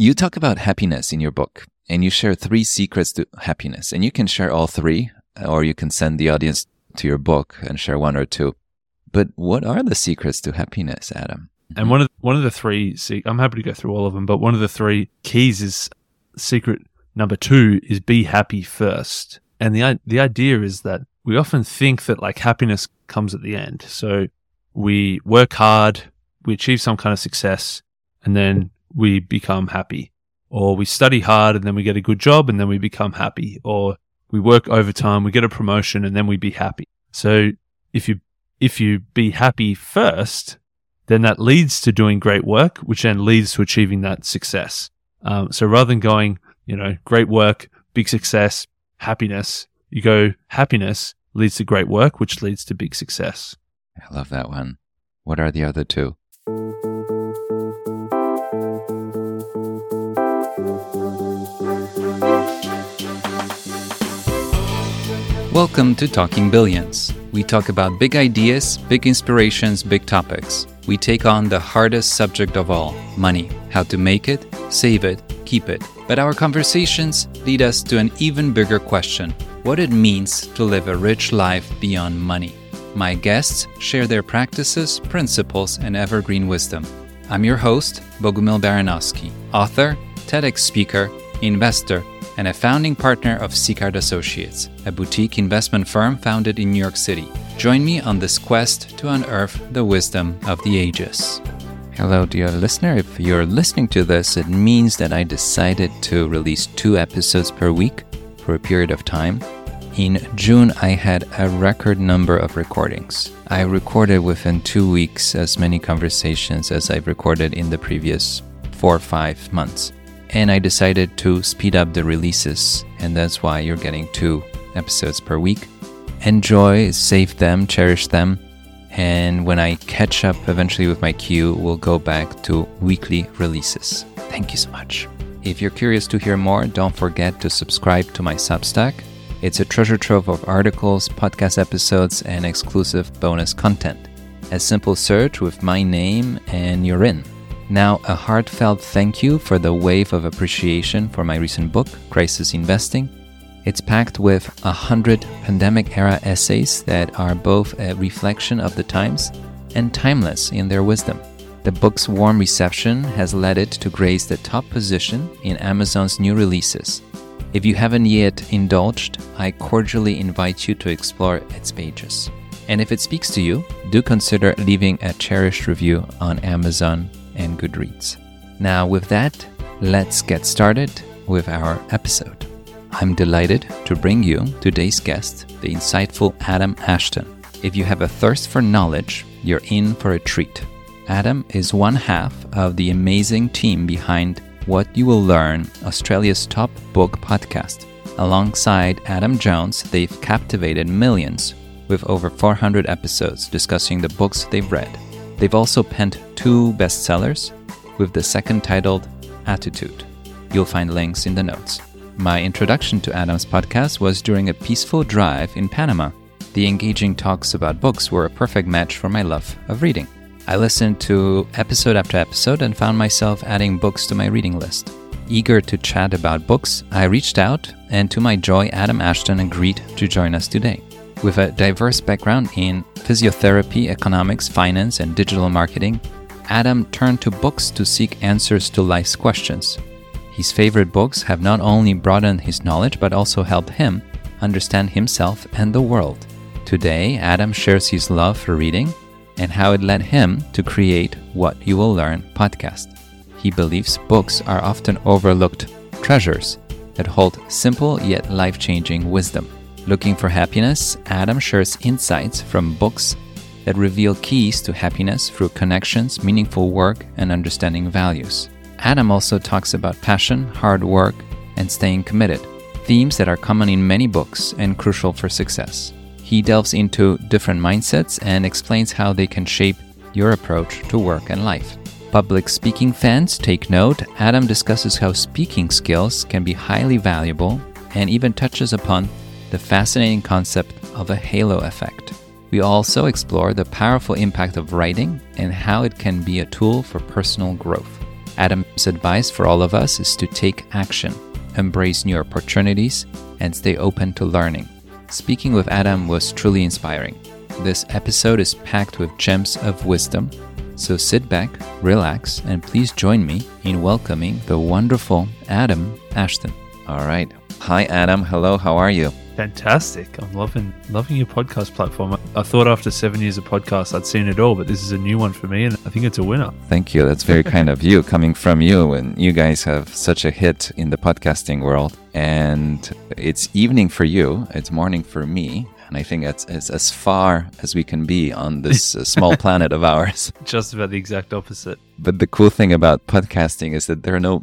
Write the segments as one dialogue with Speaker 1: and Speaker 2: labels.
Speaker 1: You talk about happiness in your book and you share three secrets to happiness and you can share all three or you can send the audience to your book and share one or two. But what are the secrets to happiness, Adam?
Speaker 2: And one of the, one of the three, I'm happy to go through all of them, but one of the three keys is secret number two is be happy first. And the the idea is that we often think that like happiness comes at the end. So we work hard, we achieve some kind of success, and then we become happy. Or we study hard and then we get a good job and then we become happy. Or we work overtime, we get a promotion and then we be happy. So if you if you be happy first, then that leads to doing great work, which then leads to achieving that success. Um, so rather than going, you know, great work, big success, happiness, you go happiness leads to great work, which leads to big success.
Speaker 1: I love that one. What are the other two? Welcome to Talking Billions. We talk about big ideas, big inspirations, big topics. We take on the hardest subject of all money, how to make it, save it, keep it. But our conversations lead us to an even bigger question what it means to live a rich life beyond money. My guests share their practices, principles, and evergreen wisdom. I'm your host, Bogumil Baranowski, author, TEDx speaker, investor, and a founding partner of Sicart Associates, a boutique investment firm founded in New York City. Join me on this quest to unearth the wisdom of the ages. Hello, dear listener. If you're listening to this, it means that I decided to release two episodes per week for a period of time. In June, I had a record number of recordings. I recorded within two weeks as many conversations as I've recorded in the previous four or five months. And I decided to speed up the releases, and that's why you're getting two episodes per week. Enjoy, save them, cherish them, and when I catch up eventually with my queue, we'll go back to weekly releases. Thank you so much. If you're curious to hear more, don't forget to subscribe to my Substack it's a treasure trove of articles, podcast episodes, and exclusive bonus content. A simple search with my name, and you're in. Now, a heartfelt thank you for the wave of appreciation for my recent book, Crisis Investing. It's packed with a hundred pandemic era essays that are both a reflection of the times and timeless in their wisdom. The book's warm reception has led it to grace the top position in Amazon's new releases. If you haven't yet indulged, I cordially invite you to explore its pages. And if it speaks to you, do consider leaving a cherished review on Amazon and Goodreads. Now, with that, let's get started with our episode. I'm delighted to bring you today's guest, the insightful Adam Ashton. If you have a thirst for knowledge, you're in for a treat. Adam is one half of the amazing team behind what You Will Learn, Australia's top book podcast. Alongside Adam Jones, they've captivated millions with over 400 episodes discussing the books they've read. They've also penned two bestsellers, with the second titled Attitude. You'll find links in the notes. My introduction to Adam's podcast was during a peaceful drive in Panama. The engaging talks about books were a perfect match for my love of reading. I listened to episode after episode and found myself adding books to my reading list. Eager to chat about books, I reached out, and to my joy, Adam Ashton agreed to join us today. With a diverse background in physiotherapy, economics, finance, and digital marketing, Adam turned to books to seek answers to life's questions. His favorite books have not only broadened his knowledge but also helped him understand himself and the world. Today, Adam shares his love for reading and how it led him to create What You Will Learn podcast. He believes books are often overlooked treasures that hold simple yet life changing wisdom. Looking for happiness, Adam shares insights from books that reveal keys to happiness through connections, meaningful work, and understanding values. Adam also talks about passion, hard work, and staying committed, themes that are common in many books and crucial for success. He delves into different mindsets and explains how they can shape your approach to work and life. Public speaking fans take note. Adam discusses how speaking skills can be highly valuable and even touches upon the fascinating concept of a halo effect. We also explore the powerful impact of writing and how it can be a tool for personal growth. Adam's advice for all of us is to take action, embrace new opportunities, and stay open to learning. Speaking with Adam was truly inspiring. This episode is packed with gems of wisdom. So sit back, relax, and please join me in welcoming the wonderful Adam Ashton. All right. Hi, Adam. Hello. How are you?
Speaker 2: Fantastic. I'm loving loving your podcast platform. I thought after seven years of podcasts I'd seen it all, but this is a new one for me and I think it's a winner.
Speaker 1: Thank you. That's very kind of you coming from you and you guys have such a hit in the podcasting world. And it's evening for you, it's morning for me. And I think that's, it's as far as we can be on this uh, small planet of ours.
Speaker 2: Just about the exact opposite.
Speaker 1: But the cool thing about podcasting is that there are no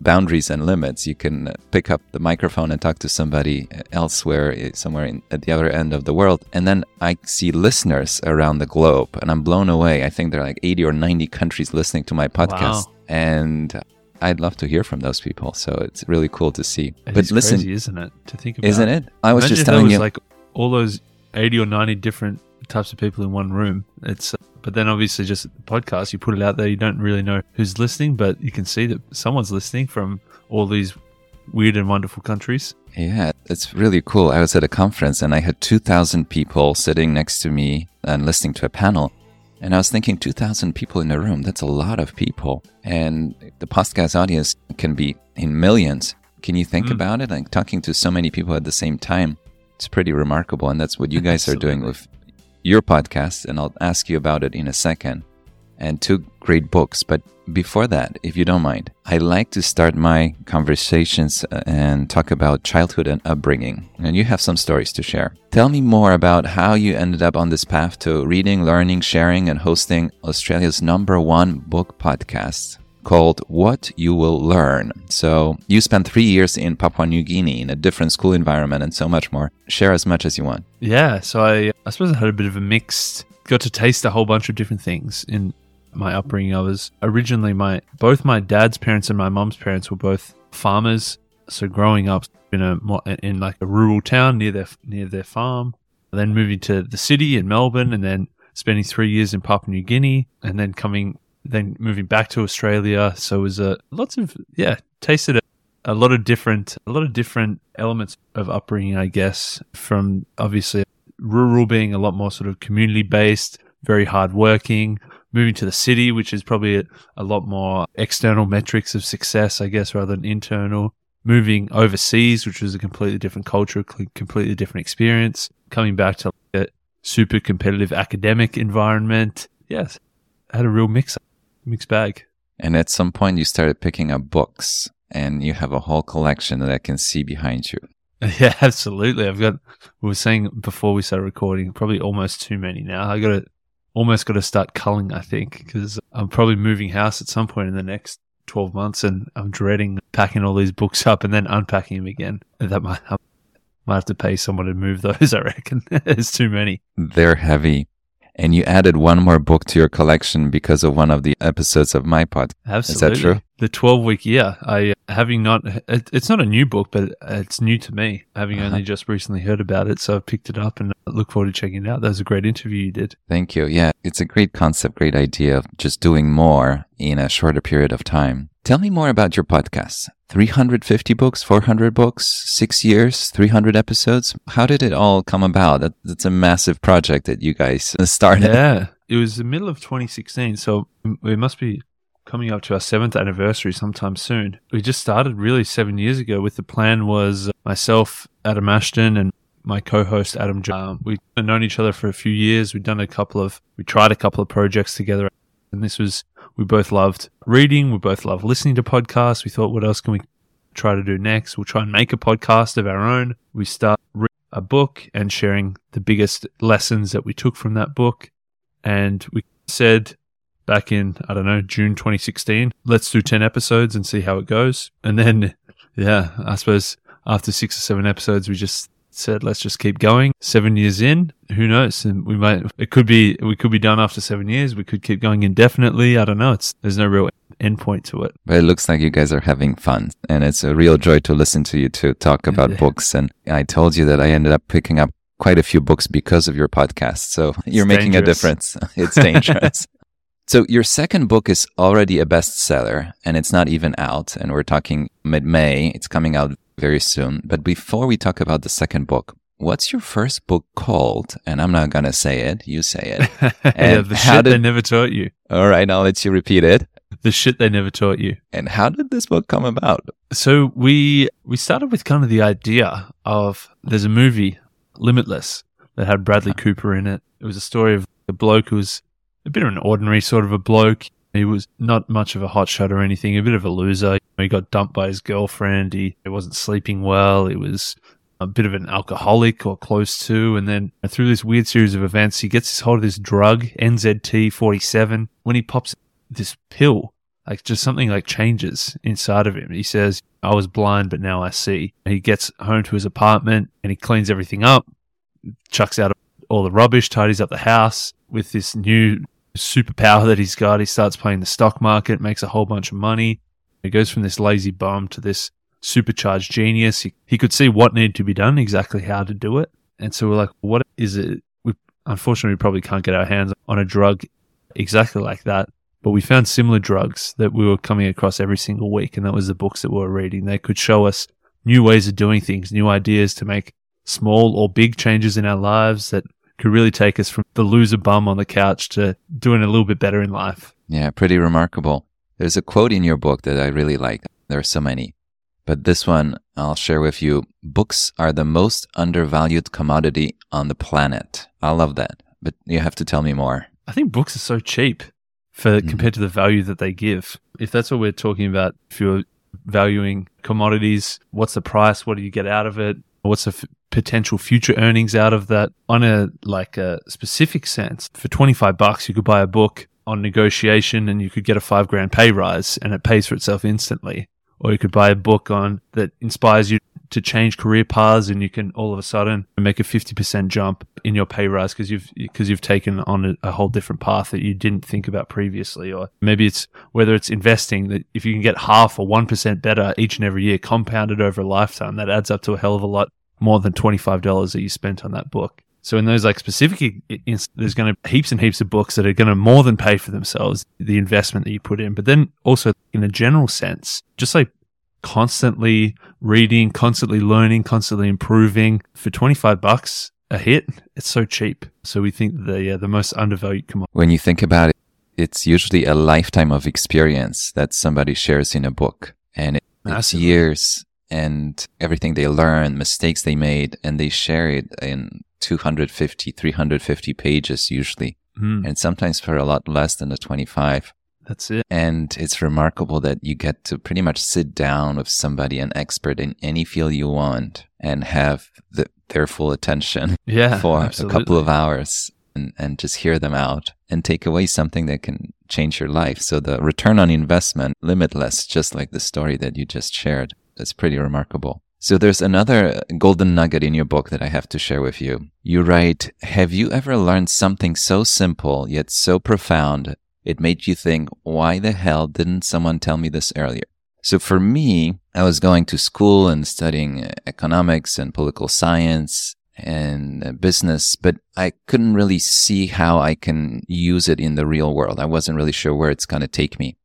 Speaker 1: boundaries and limits. You can pick up the microphone and talk to somebody elsewhere, eh, somewhere in, at the other end of the world. And then I see listeners around the globe, and I'm blown away. I think there are like 80 or 90 countries listening to my podcast.
Speaker 2: Wow.
Speaker 1: And I'd love to hear from those people. So it's really cool to see.
Speaker 2: It
Speaker 1: but
Speaker 2: is
Speaker 1: listen,
Speaker 2: crazy, isn't it? To think about
Speaker 1: isn't it? I was
Speaker 2: Imagine
Speaker 1: just telling
Speaker 2: was
Speaker 1: you.
Speaker 2: like all those 80 or 90 different types of people in one room. It's but then obviously just the podcast, you put it out there, you don't really know who's listening, but you can see that someone's listening from all these weird and wonderful countries.
Speaker 1: Yeah, it's really cool. I was at a conference and I had 2,000 people sitting next to me and listening to a panel. And I was thinking, 2,000 people in a room, that's a lot of people. And the podcast audience can be in millions. Can you think
Speaker 2: Mm.
Speaker 1: about it? Like talking to so many people at the same time. It's pretty remarkable. And that's what you guys are doing with your podcast. And I'll ask you about it in a second. And two great books. But before that, if you don't mind, I like to start my conversations uh, and talk about childhood and upbringing. And you have some stories to share. Tell me more about how you ended up on this path to reading, learning, sharing, and hosting Australia's number one book podcast called What You Will Learn. So, you spent three years in Papua New Guinea in a different school environment and so much more. Share as much as you want.
Speaker 2: Yeah, so I I suppose I had a bit of a mixed got to taste a whole bunch of different things in my upbringing. I was originally my both my dad's parents and my mom's parents were both farmers. So growing up in a in like a rural town near their near their farm, then moving to the city in Melbourne, and then spending three years in Papua New Guinea, and then coming then moving back to Australia. So it was a lots of yeah tasted a, a lot of different a lot of different elements of upbringing, I guess. From obviously rural being a lot more sort of community based, very hard working. Moving to the city, which is probably a, a lot more external metrics of success, I guess, rather than internal. Moving overseas, which was a completely different culture, completely different experience. Coming back to a super competitive academic environment. Yes, had a real mix, mixed bag.
Speaker 1: And at some point, you started picking up books, and you have a whole collection that I can see behind you.
Speaker 2: Yeah, absolutely. I've got. We were saying before we started recording, probably almost too many now. I got to almost got to start culling. I think because I'm probably moving house at some point in the next 12 months, and I'm dreading packing all these books up and then unpacking them again. That might I might have to pay someone to move those. I reckon it's too many.
Speaker 1: They're heavy. And you added one more book to your collection because of one of the episodes of my pod.
Speaker 2: Absolutely.
Speaker 1: Is that true?
Speaker 2: The 12 week year, I having not, it, it's not a new book, but it's new to me, having
Speaker 1: Uh-huh.
Speaker 2: only just recently heard about it. So I've picked it up and I look forward to checking it out. That was a great interview you did.
Speaker 1: Thank you. Yeah, it's a great concept, great idea of just doing more in a shorter period of time. Tell me more about your podcast. 350 books, 400 books, six years, 300 episodes. How did it all come about? That, that's a massive project that you guys started.
Speaker 2: Yeah. It was the middle of 2016. So we must be coming up to our seventh anniversary sometime soon. We just started really seven years ago with the plan was myself, Adam Ashton, and my co-host Adam. Um, we've known each other for a few years. We've done a couple of, we tried a couple of projects together, and this was we both loved reading. We both loved listening to podcasts. We thought, what else can we try to do next? We'll try and make a podcast of our own. We start reading a book and sharing the biggest lessons that we took from that book. And we said back in, I don't know, June 2016, let's do 10 episodes and see how it goes. And then, yeah, I suppose after six or seven episodes, we just said, let's just keep going. Seven years in, who knows? And we might, it could be, we could be done after seven years. We could keep going indefinitely. I don't know. It's, there's no real endpoint to it.
Speaker 1: But it looks like you guys are having fun. And it's a real joy to listen to you to talk about
Speaker 2: Yeah.
Speaker 1: books. And I told you that I ended up picking up quite a few books because of your podcast. So you're making
Speaker 2: dangerous.
Speaker 1: a difference. It's dangerous. So your second book is already a bestseller and it's not even out. And we're talking mid May. It's coming out very soon. But before we talk about the second book, what's your first book called? And I'm not going to say it. You say it.
Speaker 2: yeah, the shit did... they never taught you.
Speaker 1: All right. I'll let you repeat it.
Speaker 2: The shit they never taught you.
Speaker 1: And how did this book come about?
Speaker 2: So we, we started with kind of the idea of there's a movie, Limitless, that had Bradley uh-huh. Cooper in it. It was a story of a bloke who was a bit of an ordinary sort of a bloke. He was not much of a hotshot or anything, a bit of a loser. He got dumped by his girlfriend. He, he wasn't sleeping well. He was a bit of an alcoholic or close to. And then through this weird series of events, he gets his hold of this drug, NZT 47. When he pops this pill, like just something like changes inside of him. He says, I was blind, but now I see. He gets home to his apartment and he cleans everything up, chucks out all the rubbish, tidies up the house with this new superpower that he's got. He starts playing the stock market, makes a whole bunch of money. He goes from this lazy bum to this supercharged genius. He, he could see what needed to be done, exactly how to do it. And so we're like, what is it? We unfortunately we probably can't get our hands on a drug exactly like that. But we found similar drugs that we were coming across every single week, and that was the books that we were reading. They could show us new ways of doing things, new ideas to make small or big changes in our lives that could really take us from the loser bum on the couch to doing a little bit better in life.
Speaker 1: Yeah, pretty remarkable. There's a quote in your book that I really like. There are so many. But this one I'll share with you. Books are the most undervalued commodity on the planet. I love that. But you have to tell me more.
Speaker 2: I think books are so cheap for mm-hmm. compared to the value that they give. If that's what we're talking about, if you're valuing commodities, what's the price? What do you get out of it? What's the f- potential future earnings out of that on a like a specific sense? For 25 bucks, you could buy a book on negotiation and you could get a 5 grand pay rise and it pays for itself instantly. Or you could buy a book on that inspires you to change career paths and you can all of a sudden make a 50% jump in your pay rise because you've because you've taken on a, a, whole different path that you didn't think about previously or maybe it's whether it's investing that if you can get half or 1% better each and every year compounded over a lifetime that adds up to a hell of a lot more than $25 that you spent on that book so in those like specific, there's going to heaps and heaps of books that are going to more than pay for themselves the investment that you put in. But then also in a general sense, just like constantly reading, constantly learning, constantly improving for 25 bucks a hit, it's so cheap. So we think the uh, the most undervalued commodity.
Speaker 1: When you think about it, it's usually a lifetime of experience that somebody shares in a book, and it, it's years and everything they learned, mistakes they made, and they share it in 250, 350 pages usually, mm. and sometimes for a lot less than the 25.
Speaker 2: That's it.
Speaker 1: And it's remarkable that you get to pretty much sit down with somebody, an expert in any field you want, and have the, their full attention
Speaker 2: yeah,
Speaker 1: for
Speaker 2: absolutely.
Speaker 1: a couple of hours and, and just hear them out and take away something that can change your life. So the return on investment, limitless, just like the story that you just shared. That's pretty remarkable. So there's another uh, golden nugget in your book that I have to share with you. You write, Have you ever learned something so simple yet so profound it made you think, why the hell didn't someone tell me this earlier? So for me, I was going to school and studying uh, economics and political science and uh, business, but I couldn't really see how I can use it in the real world. I wasn't really sure where it's going to take me.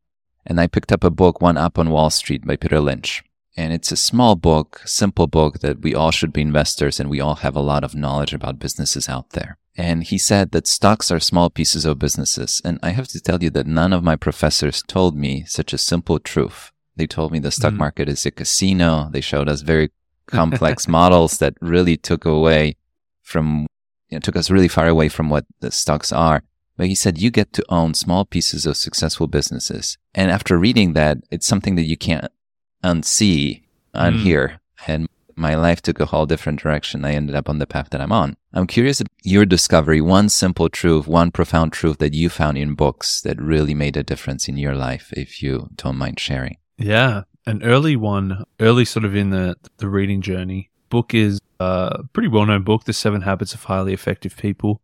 Speaker 1: And I picked up a book, One Up on Wall Street by Peter Lynch. And it's a small book, simple book that we all should be investors and we all have a lot of knowledge about businesses out there. And he said that stocks are small pieces of businesses. And I have to tell you that none of my professors told me such a simple truth. They told me the stock mm. market is a casino. They showed us very complex models that really took away from, you know, took us really far away from what the stocks are. But he said, you get to own small pieces of successful businesses. And after reading that, it's something that you can't unsee, unhear. Mm. Here. And my life took a whole different direction. I ended up on the path that I'm on. I'm curious about your discovery, one simple truth, one profound truth that you found in books that really made a difference in your life, if you don't mind sharing.
Speaker 2: Yeah. An early one, early sort of in the, the reading journey. Book is a pretty well known book, The Seven Habits of Highly Effective People.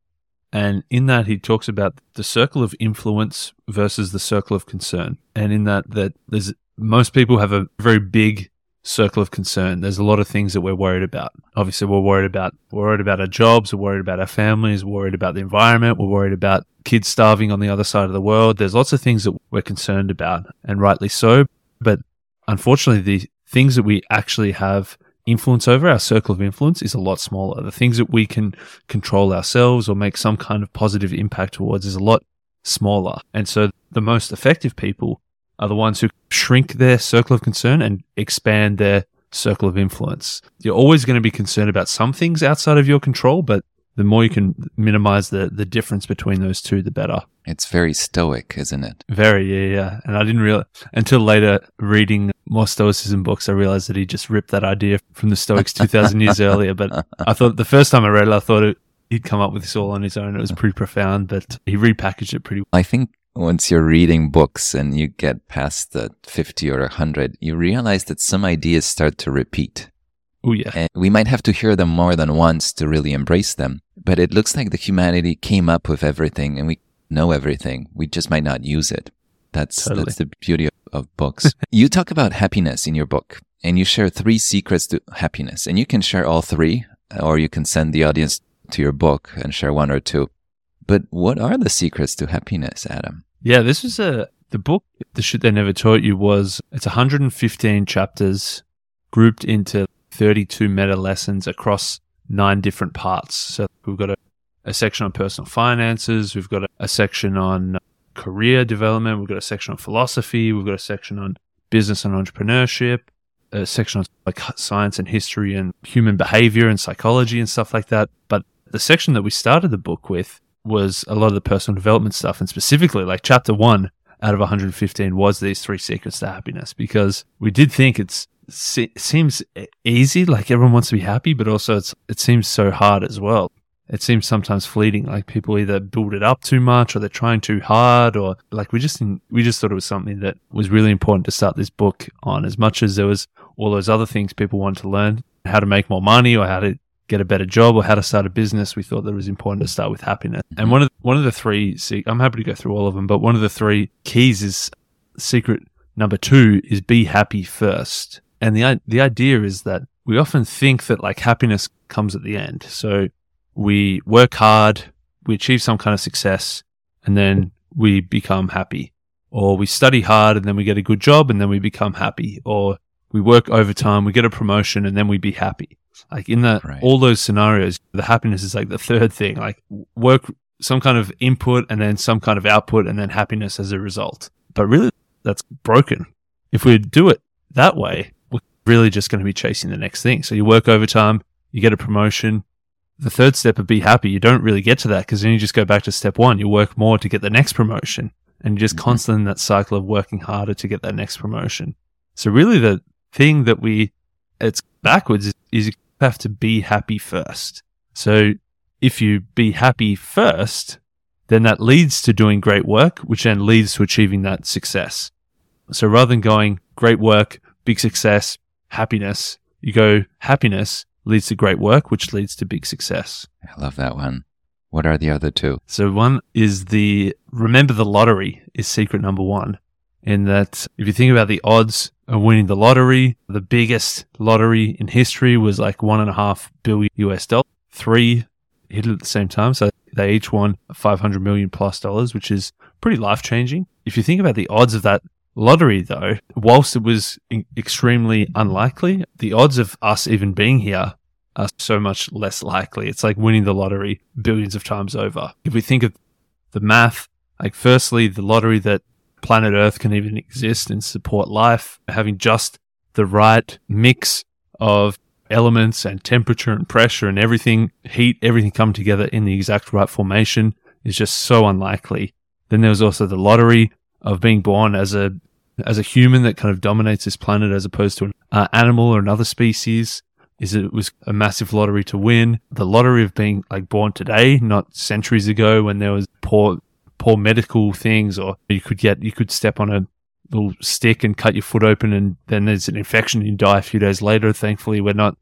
Speaker 2: And in that, he talks about the circle of influence versus the circle of concern. And in that, that there's most people have a very big circle of concern. There's a lot of things that we're worried about. Obviously, we're worried about we're worried about our jobs, we're worried about our families, we're worried about the environment, we're worried about kids starving on the other side of the world. There's lots of things that we're concerned about, and rightly so. But unfortunately, the things that we actually have influence over, our circle of influence, is a lot smaller. The things that we can control ourselves or make some kind of positive impact towards is a lot smaller. And so the most effective people are the ones who shrink their circle of concern and expand their circle of influence. You're always going to be concerned about some things outside of your control, but the more you can minimize the, the difference between those two, the better.
Speaker 1: It's very stoic, isn't it?
Speaker 2: Very, yeah, yeah. And I didn't realize until later reading more Stoicism books, I realized that he just ripped that idea from the Stoics 2000 years earlier. But I thought the first time I read it, I thought it, he'd come up with this all on his own. It was pretty profound, but he repackaged it pretty well.
Speaker 1: I think once you're reading books and you get past the 50 or 100, you realize that some ideas start to repeat.
Speaker 2: Oh, yeah.
Speaker 1: And we might have to hear them more than once to really embrace them. But it looks like the humanity came up with everything and we know everything. We just might not use it. That's,
Speaker 2: Totally.
Speaker 1: that's the beauty of, of books. you talk about happiness in your book and you share three secrets to happiness and you can share all three or you can send the audience to your book and share one or two. But what are the secrets to happiness, Adam?
Speaker 2: Yeah, this was a the book. The shit they never taught you was it's 115 chapters grouped into 32 meta lessons across nine different parts. So we've got a, a section on personal finances, we've got a, a section on career development, we've got a section on philosophy, we've got a section on business and entrepreneurship, a section on like science and history and human behavior and psychology and stuff like that. But the section that we started the book with was a lot of the personal development stuff, and specifically like chapter one out of 115 was these three secrets to happiness because we did think it's se- seems easy, like everyone wants to be happy, but also it's it seems so hard as well. It seems sometimes fleeting, like people either build it up too much or they're trying too hard, or like we just we just thought it was something that was really important to start this book on. As much as there was all those other things people wanted to learn, how to make more money or how to get a better job or how to start a business, we thought that it was important to start with happiness. And one of the, one of the three, se- I'm happy to go through all of them, but one of the three keys is secret number two is be happy first. And the the idea is that we often think that like happiness comes at the end. So we work hard, we achieve some kind of success, and then we become happy. Or we study hard and then we get a good job and then we become happy. Or we work overtime, we get a promotion and then we be happy. Like in that,
Speaker 1: Right.
Speaker 2: all those scenarios, the happiness is like the third thing. Like work, some kind of input and then some kind of output and then happiness as a result. But really, that's broken. If we do it that way, we're really just going to be chasing the next thing. So you work overtime, you get a promotion. The third step of be happy, you don't really get to that because then you just go back to step one. You work more to get the next promotion and you're just
Speaker 1: Mhm.
Speaker 2: constantly in that cycle of working harder to get that next promotion. So really the thing that we, it's backwards is, is have to be happy first. So if you be happy first, then that leads to doing great work, which then leads to achieving that success. So rather than going great work, big success, happiness, you go happiness leads to great work, which leads to big success.
Speaker 1: I love that one. What are the other two?
Speaker 2: So one is the remember the lottery is secret number one. In that if you think about the odds winning the lottery, the biggest lottery in history was like one and a half billion US dollars. Three hit it at the same time. So they each won 500 million plus dollars, which is pretty life changing. If you think about the odds of that lottery though, whilst it was extremely unlikely, the odds of us even being here are so much less likely. It's like winning the lottery billions of times over. If we think of the math, like firstly, the lottery that planet Earth can even exist and support life, having just the right mix of elements and temperature and pressure and everything, heat, everything come together in the exact right formation is just so unlikely. Then there was also the lottery of being born as a as a human that kind of dominates this planet as opposed to an uh, animal or another species is it was a massive lottery to win. The lottery of being like born today, not centuries ago when there was poor poor medical things or you could get you could step on a little stick and cut your foot open and then there's an infection and you die a few days later. Thankfully we're not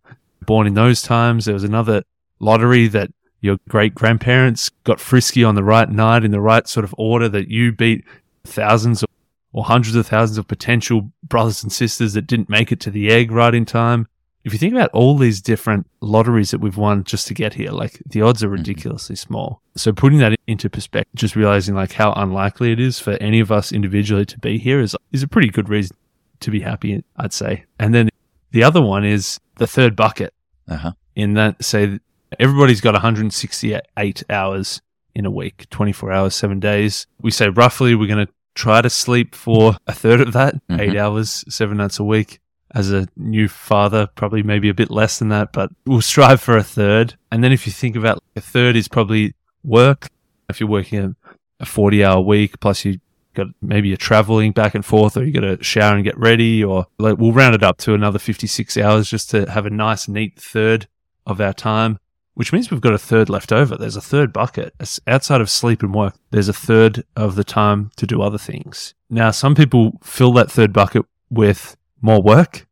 Speaker 2: born in those times. There was another lottery that your great grandparents got frisky on the right night in the right sort of order that you beat thousands or hundreds of thousands of potential brothers and sisters that didn't make it to the egg right in time. If you think about all these different lotteries that we've won just to get here, like the odds are mm-hmm. ridiculously small. So putting that into perspective, just realizing like how unlikely it is for any of us individually to be here is, is a pretty good reason to be happy, I'd say. And then the other one is the third bucket. Uh-huh. In that, say, everybody's got 168 hours in a week, 24 hours, seven days. We say roughly we're going to try to sleep for a third of that, mm-hmm. eight hours, seven nights a week. As a new father, probably maybe a bit less than that, but we'll strive for a third. And then if you think about a third is probably work. If you're working a 40 hour week, plus you got maybe you're traveling back and forth or you got to shower and get ready or like we'll round it up to another 56 hours just to have a nice neat third of our time which means we've got a third left over. There's a third bucket. outside of sleep and work, there's a third of the time to do other things. Now, some people fill that third bucket with more work.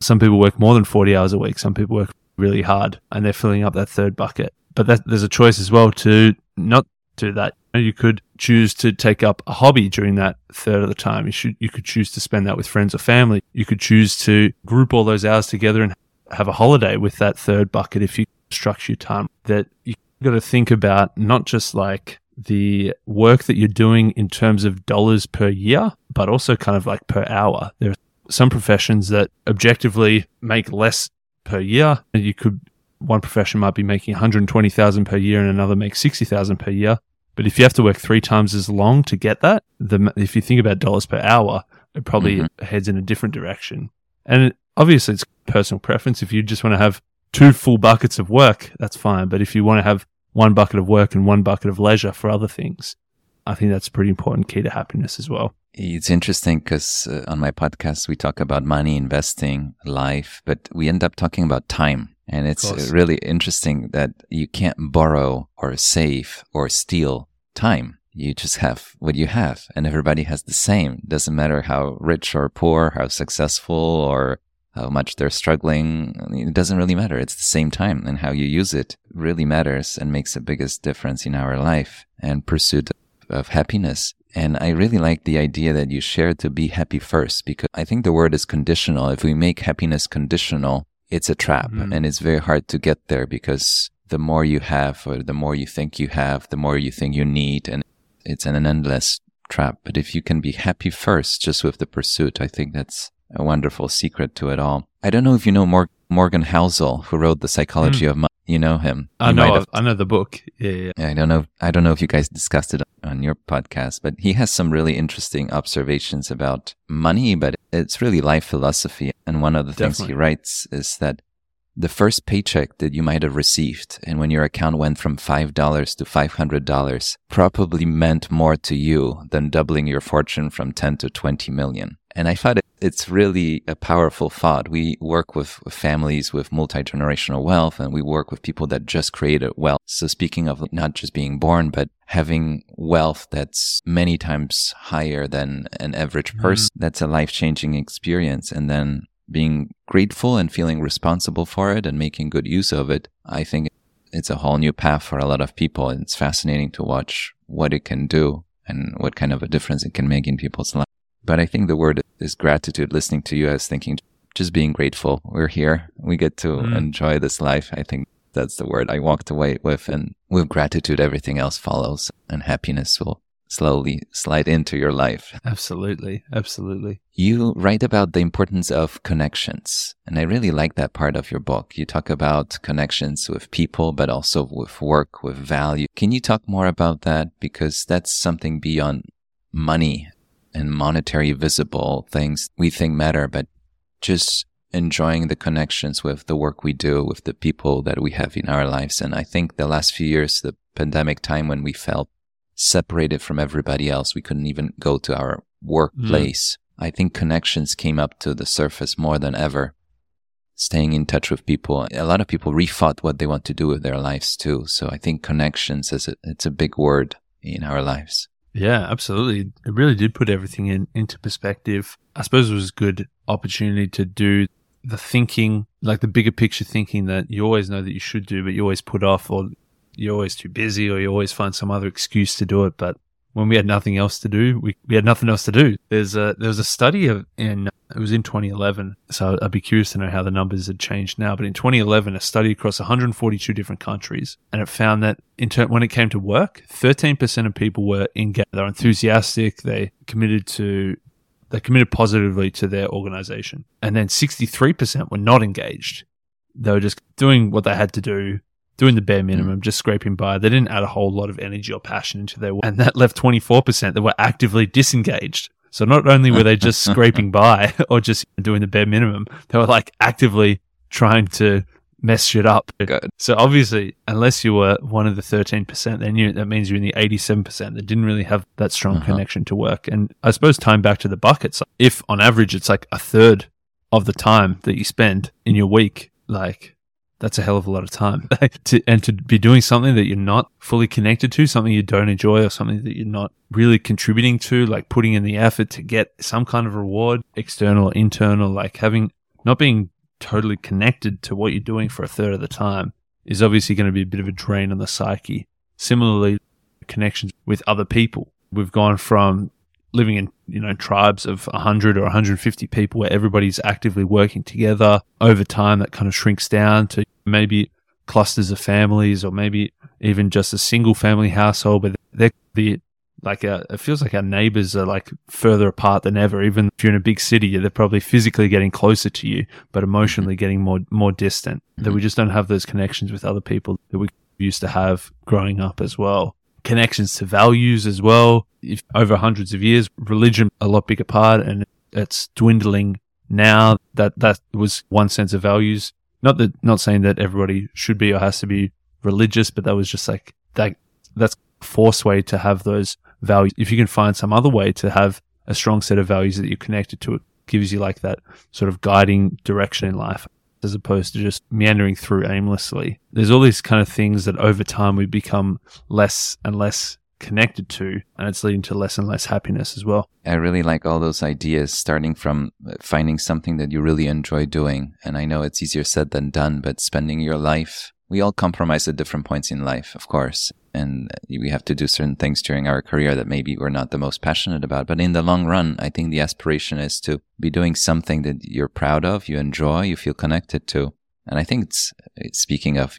Speaker 2: Some people work more than 40 hours a week. Some people work really hard and they're filling up that third bucket. But that, there's a choice as well to not do that. You could choose to take up a hobby during that third of the time. You should, you could choose to spend that with friends or family. You could choose to group all those hours together and have a holiday with that third bucket if you structure your time that you got to think about not just like the work that you're doing in terms of dollars per year, but also kind of like per hour. There are some professions that objectively make less per year. You could one profession might be making 120,000 per year and another makes 60,000 per year. But if you have to work three times as long to get that, the, if you think about dollars per hour, it probably mm-hmm. heads in a different direction. And obviously, it's personal preference. If you just want to have two full buckets of work, that's fine. But if you want to have one bucket of work and one bucket of leisure for other things, I think that's a pretty important key to happiness as well.
Speaker 1: It's interesting because uh, on my podcast, we talk about money, investing, life, but we end up talking about time. And it's really interesting that you can't borrow or save or steal time. You just have what you have, and everybody has the same. Doesn't matter how rich or poor, how successful or how much they're struggling. It doesn't really matter. It's the same time and how you use it really matters and makes the biggest difference in our life and pursuit of happiness. And I really like the idea that you shared to be happy first because I think the word is conditional. If we make happiness conditional, it's a trap mm-hmm. and it's very hard to get there because the more you have or the more you think you have, the more you think you need. And it's an endless trap. But if you can be happy first just with the pursuit, I think that's a wonderful secret to it all. I don't know if you know Mor- Morgan Housel, who wrote The Psychology mm. of Money. You know him.
Speaker 2: I know. Have, I know the book. Yeah,
Speaker 1: yeah. I don't know. I don't know if you guys discussed it on your podcast, but he has some really interesting observations about money. But it's really life philosophy. And one of the Definitely. things he writes is that the first paycheck that you might have received and when your account went from $5 to $500 probably meant more to you than doubling your fortune from 10 to 20 million. And I thought it's really a powerful thought. We work with families with multi generational wealth, and we work with people that just created wealth. So, speaking of not just being born, but having wealth that's many times higher than an average mm-hmm. person, mm-hmm. that's a life changing experience. And then being grateful and feeling responsible for it and making good use of it, I think it's a whole new path for a lot of people. And it's fascinating to watch what it can do and what kind of a difference it can make in people's lives. But I think the word is gratitude. Listening to you, I was thinking just being grateful. We're here. We get to mm. enjoy this life. I think that's the word I walked away with. And with gratitude, everything else follows and happiness will slowly slide into your life.
Speaker 2: Absolutely. Absolutely.
Speaker 1: You write about the importance of connections. And I really like that part of your book. You talk about connections with people, but also with work, with value. Can you talk more about that? Because that's something beyond money and monetary visible things we think matter, but just enjoying the connections with the work we do, with the people that we have in our lives. And I think the last few years, the pandemic time when we felt separated from everybody else, we couldn't even go to our workplace. Mm. I think connections came up to the surface more than ever. Staying in touch with people. A lot of people rethought what they want to do with their lives too. So I think connections is a, it's a big word in our lives.
Speaker 2: Yeah, absolutely. It really did put everything in, into perspective. I suppose it was a good opportunity to do the thinking, like the bigger picture thinking that you always know that you should do, but you always put off, or you're always too busy, or you always find some other excuse to do it. But when we had nothing else to do, we, we had nothing else to do. There's a, there was a study of in, it was in 2011. So I'd be curious to know how the numbers had changed now. But in 2011, a study across 142 different countries, and it found that ter- when it came to work, 13% of people were engaged. They're enthusiastic. They committed to, they committed positively to their organization. And then 63% were not engaged. They were just doing what they had to do doing the bare minimum, mm. just scraping by. They didn't add a whole lot of energy or passion into their work. And that left 24% that were actively disengaged. So not only were they just scraping by or just doing the bare minimum, they were like actively trying to mess shit up.
Speaker 1: Good.
Speaker 2: So obviously, unless you were one of the 13%, then you, that means you're in the 87% that didn't really have that strong uh-huh. connection to work. And I suppose tying back to the buckets, if on average it's like a third of the time that you spend in your week, like that's a hell of a lot of time. to, and to be doing something that you're not fully connected to, something you don't enjoy, or something that you're not really contributing to, like putting in the effort to get some kind of reward, external or internal, like having not being totally connected to what you're doing for a third of the time is obviously going to be a bit of a drain on the psyche. Similarly, connections with other people. We've gone from living in you know tribes of 100 or 150 people where everybody's actively working together over time that kind of shrinks down to maybe clusters of families or maybe even just a single family household but they're the like a, it feels like our neighbors are like further apart than ever. Even if you're in a big city they're probably physically getting closer to you but emotionally getting more more distant. That we mm-hmm. just don't have those connections with other people that we used to have growing up as well connections to values as well. If over hundreds of years, religion a lot bigger part, and it's dwindling now. That that was one sense of values. Not that not saying that everybody should be or has to be religious, but that was just like that. That's forced way to have those values. If you can find some other way to have a strong set of values that you're connected to, it gives you like that sort of guiding direction in life as opposed to just meandering through aimlessly. There's all these kind of things that over time we become less and less connected to, and it's leading to less and less happiness as well.
Speaker 1: I really like all those ideas, starting from finding something that you really enjoy doing. And I know it's easier said than done, but spending your life we all compromise at different points in life, of course. And we have to do certain things during our career that maybe we're not the most passionate about. But in the long run, I think the aspiration is to be doing something that you're proud of, you enjoy, you feel connected to. And I think it's, speaking of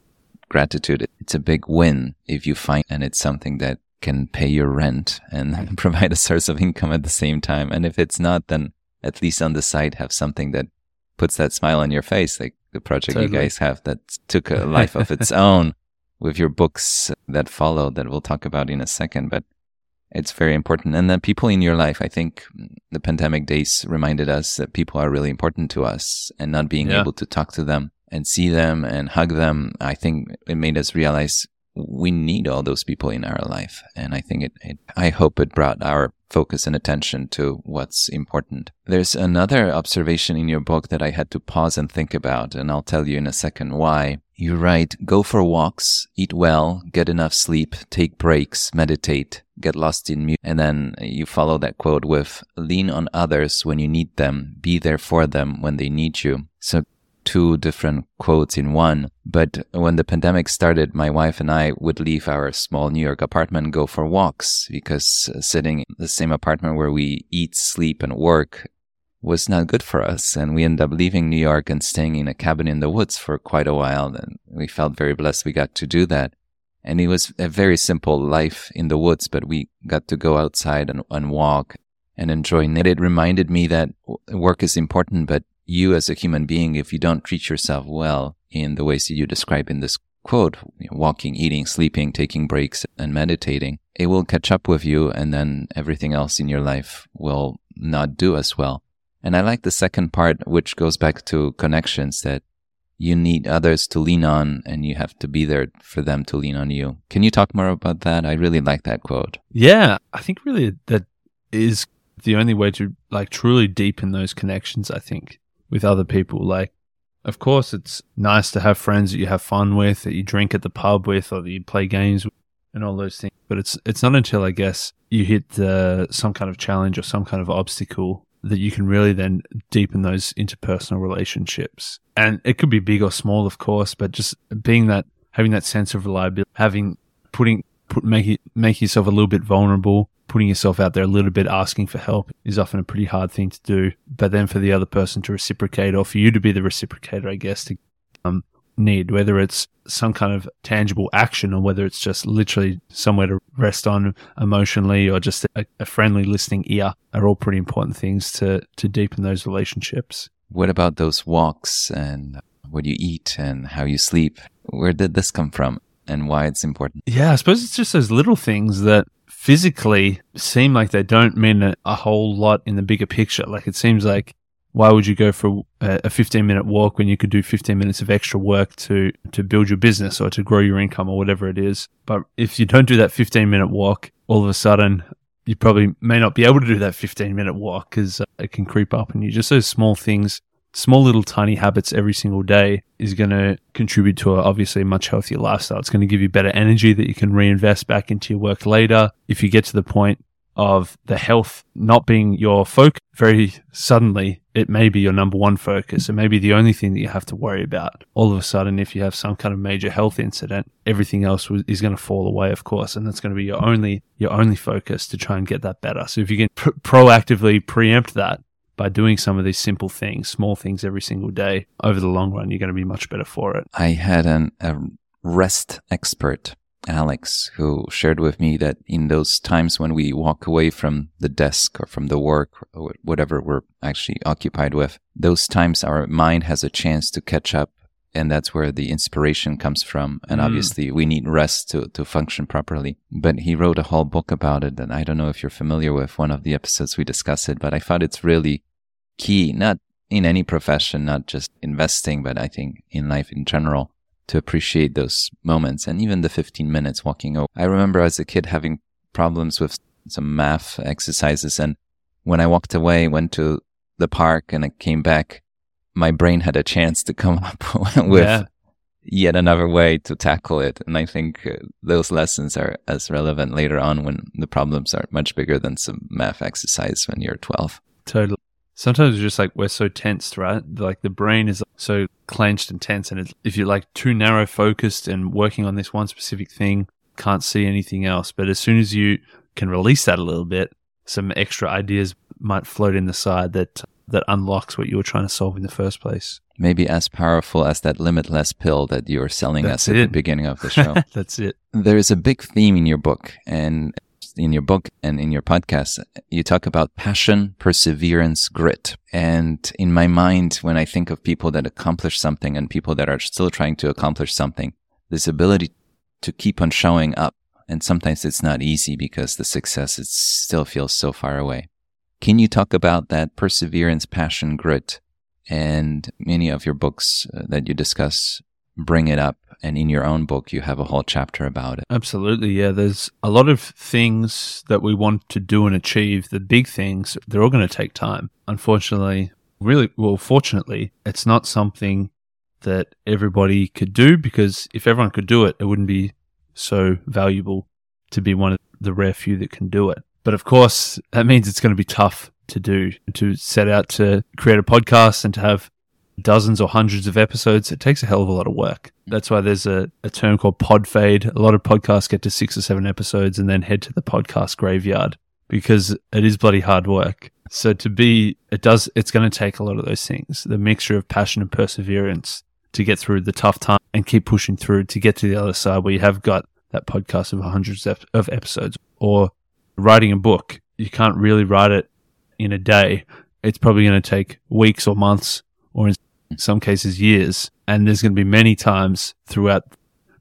Speaker 1: gratitude, it's a big win if you find, and it's something that can pay your rent and provide a source of income at the same time. And if it's not, then at least on the side have something that puts that smile on your face. Like the project totally. you guys have that took a life of its own with your books that follow that we'll talk about in a second. But it's very important. And then people in your life, I think the pandemic days reminded us that people are really important to us and not being yeah. able to talk to them and see them and hug them. I think it made us realize we need all those people in our life. And I think it, it I hope it brought our focus and attention to what's important. There's another observation in your book that I had to pause and think about, and I'll tell you in a second why. You write, go for walks, eat well, get enough sleep, take breaks, meditate, get lost in music. And then you follow that quote with, lean on others when you need them, be there for them when they need you. So two different quotes in one. But when the pandemic started, my wife and I would leave our small New York apartment go for walks because sitting in the same apartment where we eat, sleep, and work was not good for us. And we ended up leaving New York and staying in a cabin in the woods for quite a while. And we felt very blessed we got to do that. And it was a very simple life in the woods, but we got to go outside and, and walk and enjoy it. It reminded me that work is important, but you as a human being, if you don't treat yourself well in the ways that you describe in this quote, walking, eating, sleeping, taking breaks, and meditating, it will catch up with you, and then everything else in your life will not do as well. And I like the second part, which goes back to connections that you need others to lean on and you have to be there for them to lean on you. Can you talk more about that? I really like that quote.
Speaker 2: Yeah, I think really that is the only way to like truly deepen those connections, I think with other people. Like, of course, it's nice to have friends that you have fun with, that you drink at the pub with, or that you play games with, and all those things. But it's it's not until I guess you hit uh, some kind of challenge or some kind of obstacle that you can really then deepen those interpersonal relationships. And it could be big or small, of course, but just being that, having that sense of reliability, having putting put make make yourself a little bit vulnerable, putting yourself out there a little bit, asking for help is often a pretty hard thing to do. But then for the other person to reciprocate or for you to be the reciprocator, I guess, to um, need, whether it's some kind of tangible action or whether it's just literally somewhere to rest on emotionally or just a, a friendly listening ear are all pretty important things to, to deepen those relationships.
Speaker 1: What about those walks and what you eat and how you sleep? Where did this come from and why it's important?
Speaker 2: Yeah, I suppose it's just those little things that physically seem like they don't mean a, a whole lot in the bigger picture. Like it seems like why would you go for a 15 minute walk when you could do 15 minutes of extra work to, to build your business or to grow your income or whatever it is? But if you don't do that 15 minute walk, all of a sudden you probably may not be able to do that 15 minute walk because uh, it can creep up and you just those small things small little tiny habits every single day is going to contribute to a, obviously a much healthier lifestyle. It's going to give you better energy that you can reinvest back into your work later. If you get to the point of the health not being your focus very suddenly, it may be your number one focus. It may be the only thing that you have to worry about. All of a sudden, if you have some kind of major health incident, everything else is going to fall away, of course, and that's going to be your only your only focus to try and get that better. So if you can pr- proactively preempt that by doing some of these simple things, small things every single day, over the long run, you're going to be much better for it.
Speaker 1: I had an, a rest expert, Alex, who shared with me that in those times when we walk away from the desk or from the work or whatever we're actually occupied with, those times our mind has a chance to catch up and that's where the inspiration comes from. And mm. obviously, we need rest to to function properly. But he wrote a whole book about it, and I don't know if you're familiar with one of the episodes we discussed it, but I found it's really key, not in any profession, not just investing, but I think in life in general, to appreciate those moments and even the 15 minutes walking over. I remember as a kid having problems with some math exercises, and when I walked away, went to the park, and I came back my brain had a chance to come up with yeah. yet another way to tackle it. And I think uh, those lessons are as relevant later on when the problems are much bigger than some math exercise when you're 12.
Speaker 2: Totally. Sometimes it's just like we're so tensed, right? Like the brain is so clenched and tense. And if you're like too narrow focused and working on this one specific thing, can't see anything else. But as soon as you can release that a little bit, some extra ideas might float in the side that that unlocks what you were trying to solve in the first place.
Speaker 1: Maybe as powerful as that limitless pill that you were selling That's us at it. the beginning of the show.
Speaker 2: That's it.
Speaker 1: There is a big theme in your book and in your book and in your podcast. You talk about passion, perseverance, grit. And in my mind, when I think of people that accomplish something and people that are still trying to accomplish something, this ability to keep on showing up. And sometimes it's not easy because the success still feels so far away. Can you talk about that perseverance, passion, grit? And many of your books uh, that you discuss bring it up. And in your own book, you have a whole chapter about it.
Speaker 2: Absolutely. Yeah. There's a lot of things that we want to do and achieve. The big things, they're all going to take time. Unfortunately, really, well, fortunately, it's not something that everybody could do because if everyone could do it, it wouldn't be so valuable to be one of the rare few that can do it. But of course, that means it's going to be tough to do, to set out to create a podcast and to have dozens or hundreds of episodes. It takes a hell of a lot of work. That's why there's a, a term called pod fade. A lot of podcasts get to six or seven episodes and then head to the podcast graveyard because it is bloody hard work. So to be, it does, it's going to take a lot of those things, the mixture of passion and perseverance to get through the tough time and keep pushing through to get to the other side where you have got that podcast of hundreds of episodes or writing a book, you can't really write it in a day. It's probably going to take weeks or months, or in some cases, years. And there's going to be many times throughout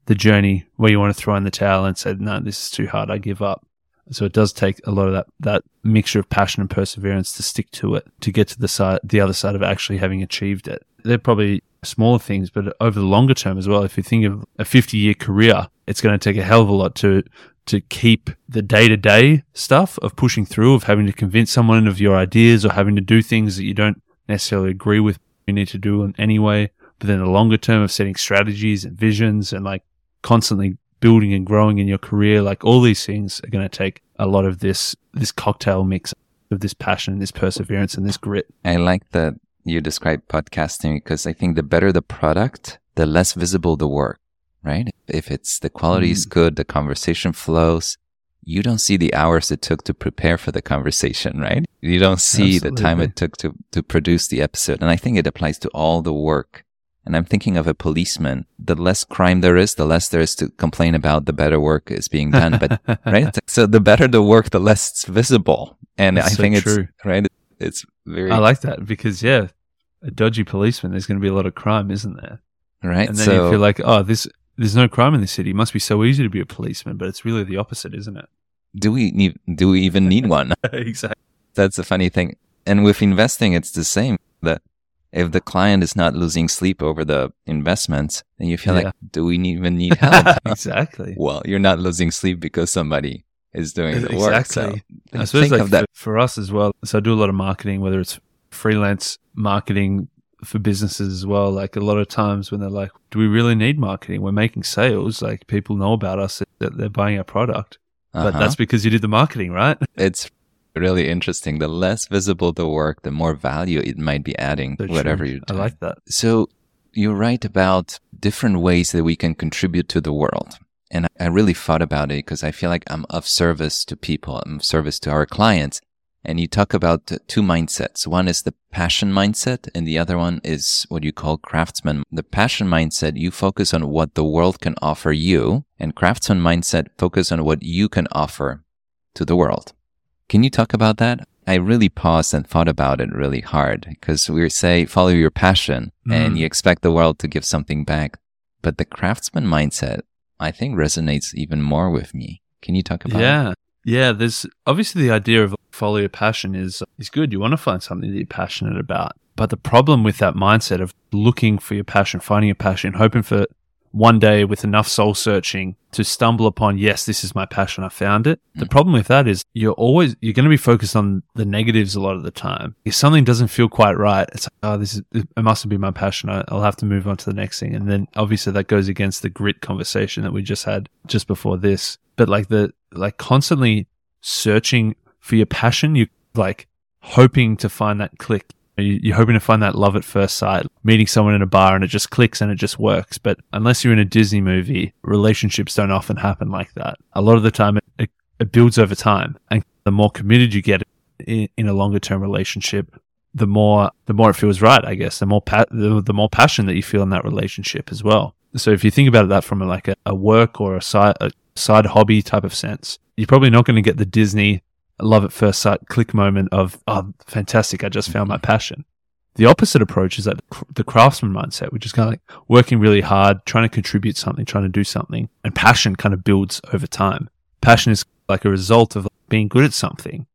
Speaker 2: the journey where you want to throw in the towel and say, no, this is too hard. I give up. So it does take a lot of that, that mixture of passion and perseverance to stick to it, to get to the side, the other side of actually having achieved it. They're probably smaller things, but over the longer term as well, if you think of a 50 year career, it's going to take a hell of a lot to to keep the day to day stuff of pushing through, of having to convince someone of your ideas or having to do things that you don't necessarily agree with, you need to do in anyway. But then the longer term of setting strategies and visions and like constantly building and growing in your career, like all these things are going to take a lot of this, this cocktail mix of this passion, this perseverance and this grit.
Speaker 1: I like that you describe podcasting because I think the better the product, the less visible the work right? If it's the quality is mm. good, the conversation flows, you don't see the hours it took to prepare for the conversation, right? You don't see Absolutely. the time it took to, to produce the episode. And I think it applies to all the work. And I'm thinking of a policeman. The less crime there is, the less there is to complain about, the better work is being done. But, right? So the better the work, the less it's visible. And That's I so think true. it's, right? It's very.
Speaker 2: I like that because, yeah, a dodgy policeman, there's going to be a lot of crime, isn't there?
Speaker 1: Right.
Speaker 2: And then so, you feel like, oh, this, there's no crime in the city. It must be so easy to be a policeman, but it's really the opposite, isn't it?
Speaker 1: Do we need, do we even need one?
Speaker 2: exactly.
Speaker 1: That's a funny thing. And with investing, it's the same that if the client is not losing sleep over the investments, then you feel yeah. like, do we even need help?
Speaker 2: exactly.
Speaker 1: Well, you're not losing sleep because somebody is doing the work. Exactly.
Speaker 2: So I suppose like for, for us as well. So I do a lot of marketing, whether it's freelance marketing for businesses as well. Like a lot of times when they're like, do we really need marketing? We're making sales. Like people know about us that they're buying our product. Uh-huh. But that's because you did the marketing, right?
Speaker 1: It's really interesting. The less visible the work, the more value it might be adding, so whatever you do.
Speaker 2: I like that.
Speaker 1: So you write about different ways that we can contribute to the world. And I really thought about it because I feel like I'm of service to people. I'm of service to our clients. And you talk about two mindsets. One is the passion mindset and the other one is what you call craftsman. The passion mindset, you focus on what the world can offer you and craftsman mindset focus on what you can offer to the world. Can you talk about that? I really paused and thought about it really hard because we say follow your passion mm. and you expect the world to give something back. But the craftsman mindset, I think resonates even more with me. Can you talk about
Speaker 2: yeah. It? Yeah, there's obviously the idea of follow your passion is is good. You want to find something that you're passionate about. But the problem with that mindset of looking for your passion, finding your passion, hoping for one day with enough soul searching to stumble upon, yes, this is my passion. I found it. The mm. problem with that is you're always, you're going to be focused on the negatives a lot of the time. If something doesn't feel quite right, it's like, oh, this is, it mustn't be my passion. I'll have to move on to the next thing. And then obviously that goes against the grit conversation that we just had just before this. But like the, like constantly searching for your passion, you like hoping to find that click. You're hoping to find that love at first sight, meeting someone in a bar and it just clicks and it just works. But unless you're in a Disney movie, relationships don't often happen like that. A lot of the time, it, it, builds over time. And the more committed you get in, in a longer term relationship, the more the more it feels right. I guess the more pa- the, the, more passion that you feel in that relationship as well. So if you think about it, that from like a, a work or a side a side hobby type of sense, you're probably not going to get the Disney love at first sight click moment of, oh, fantastic, I just found my passion. The opposite approach is that the craftsman mindset, which is kind of like working really hard, trying to contribute something, trying to do something, and passion kind of builds over time. Passion is like a result of being good at something.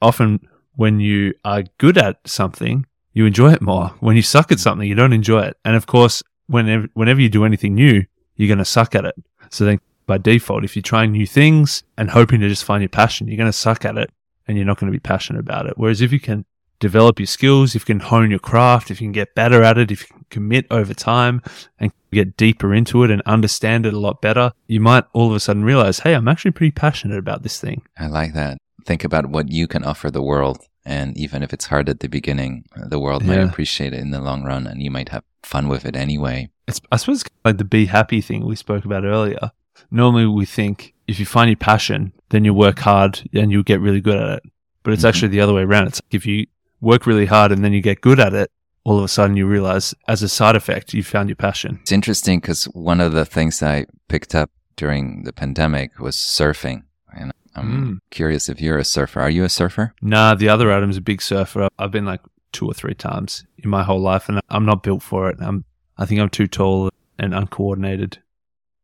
Speaker 2: Often, when you are good at something, you enjoy it more. When you suck at something, you don't enjoy it. And of course, whenever, whenever you do anything new, you're going to suck at it. So then by default, if you're trying new things and hoping to just find your passion, you're going to suck at it and you're not going to be passionate about it. Whereas if you can develop your skills, if you can hone your craft, if you can get better at it, if you can commit over time and get deeper into it and understand it a lot better, you might all of a sudden realize, hey, I'm actually pretty passionate about this thing.
Speaker 1: I like that. Think about what you can offer the world. And even if it's hard at the beginning, the world yeah. might appreciate it in the long run and you might have fun with it anyway.
Speaker 2: It's, I suppose, like the be happy thing we spoke about earlier normally we think if you find your passion, then you work hard and you get really good at it. But it's mm-hmm. actually the other way around. It's like if you work really hard and then you get good at it, all of a sudden you realize as a side effect, you found your passion.
Speaker 1: It's interesting because one of the things I picked up during the pandemic was surfing. And I'm mm. curious if you're a surfer. Are you a surfer?
Speaker 2: Nah, the other Adam's a big surfer. I've been like two or three times in my whole life and I'm not built for it. I'm, I think I'm too tall and uncoordinated.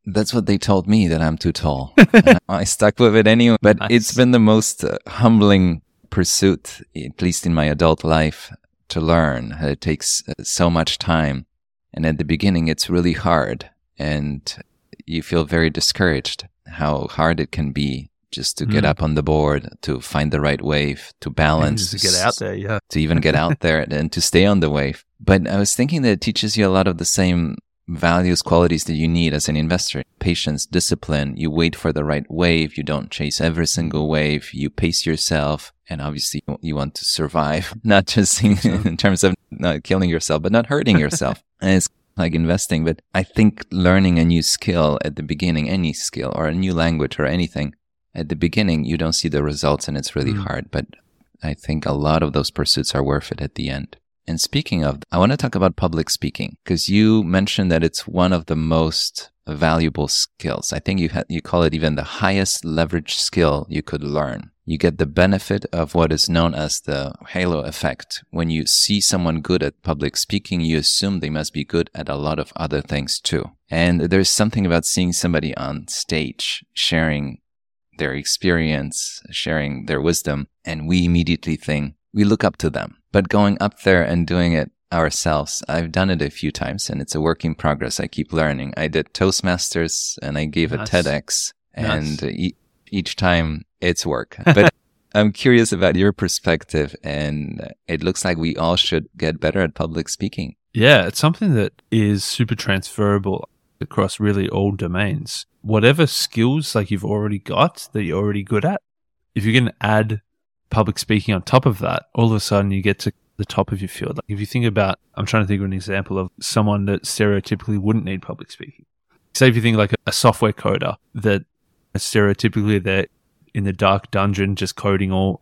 Speaker 1: That's what they told me that I'm too tall. I stuck with it anyway. But nice. it's been the most uh, humbling pursuit, at least in my adult life, to learn. It takes uh, so much time. And at the beginning, it's really hard. And you feel very discouraged how hard it can be just to mm. get up on the board, to find the right wave, to balance.
Speaker 2: to get out there, yeah.
Speaker 1: To even get out there and to stay on the wave. But I was thinking that it teaches you a lot of the same values, qualities that you need as an investor. Patience, discipline. You wait for the right wave. You don't chase every single wave. You pace yourself. And obviously you want to survive, not just in, in terms of not killing yourself, but not hurting yourself. and it's like investing. But I think learning a new skill at the beginning, any skill or a new language or anything, at the beginning, you don't see the results and it's really
Speaker 2: Mm.
Speaker 1: hard, but I think a lot of those pursuits are worth it at the end. And speaking of, I want to talk about public speaking because you mentioned that it's one of the most valuable skills. I think you ha- you call it even the highest leverage skill you could learn. You get the benefit of what is known as the halo effect. When you see someone good at public speaking, you assume they must be good at a lot of other things too. And there's something about seeing somebody on stage sharing their experience, sharing their wisdom, and we immediately think we look up to them. But going up there and doing it ourselves, I've done it a few times and it's a work in progress. I keep learning. I did Toastmasters and I gave
Speaker 2: Nice.
Speaker 1: a TEDx
Speaker 2: Nice.
Speaker 1: and e- each time it's work. But I'm curious about your perspective and it looks like we all should get better at public speaking.
Speaker 2: Yeah, it's something that is super transferable across really all domains. Whatever skills like you've already got that you're already good at, if you can add public speaking on top of that, all of a sudden you get to the top of your field. Like if you think about, I'm trying to think of an example of someone that stereotypically wouldn't need public speaking. Say if you think like a, a software coder that stereotypically they're in the dark dungeon just coding all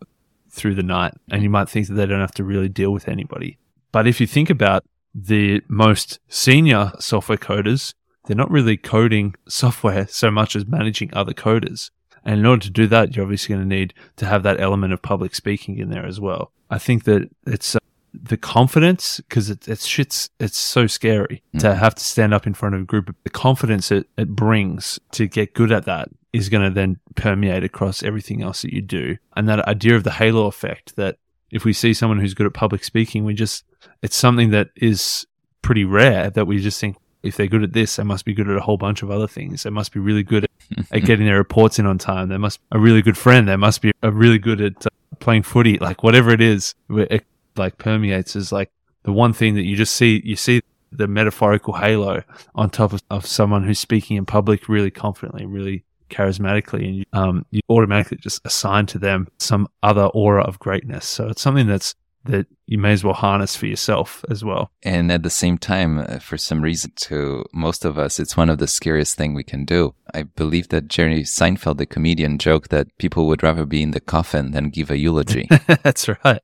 Speaker 2: through the night, and you might think that they don't have to really deal with anybody. But if you think about the most senior software coders, they're not really coding software so much as managing other coders. And in order to do that, you're obviously going to need to have that element of public speaking in there as well. I think that it's uh, the confidence because it, it's shit's it's so scary to have to stand up in front of a group. The confidence it, it brings to get good at that is going to then permeate across everything else that you do. And that idea of the halo effect that if we see someone who's good at public speaking, we just it's something that is pretty rare that we just think if they're good at this, they must be good at a whole bunch of other things. They must be really good at, getting their reports in on time. They must a really good friend. They must be a really good at uh, playing footy. Like whatever it is, it like permeates is like the one thing that you just see. You see the metaphorical halo on top of, of someone who's speaking in public really confidently, really charismatically, and um, you automatically just assign to them some other aura of greatness. So it's something that's that you may as well harness for yourself as well.
Speaker 1: And at the same time, uh, for some reason, to most of us, it's one of the scariest thing we can do. I believe that Jerry Seinfeld, the comedian, joked that people would rather be in the coffin than give a eulogy.
Speaker 2: That's right.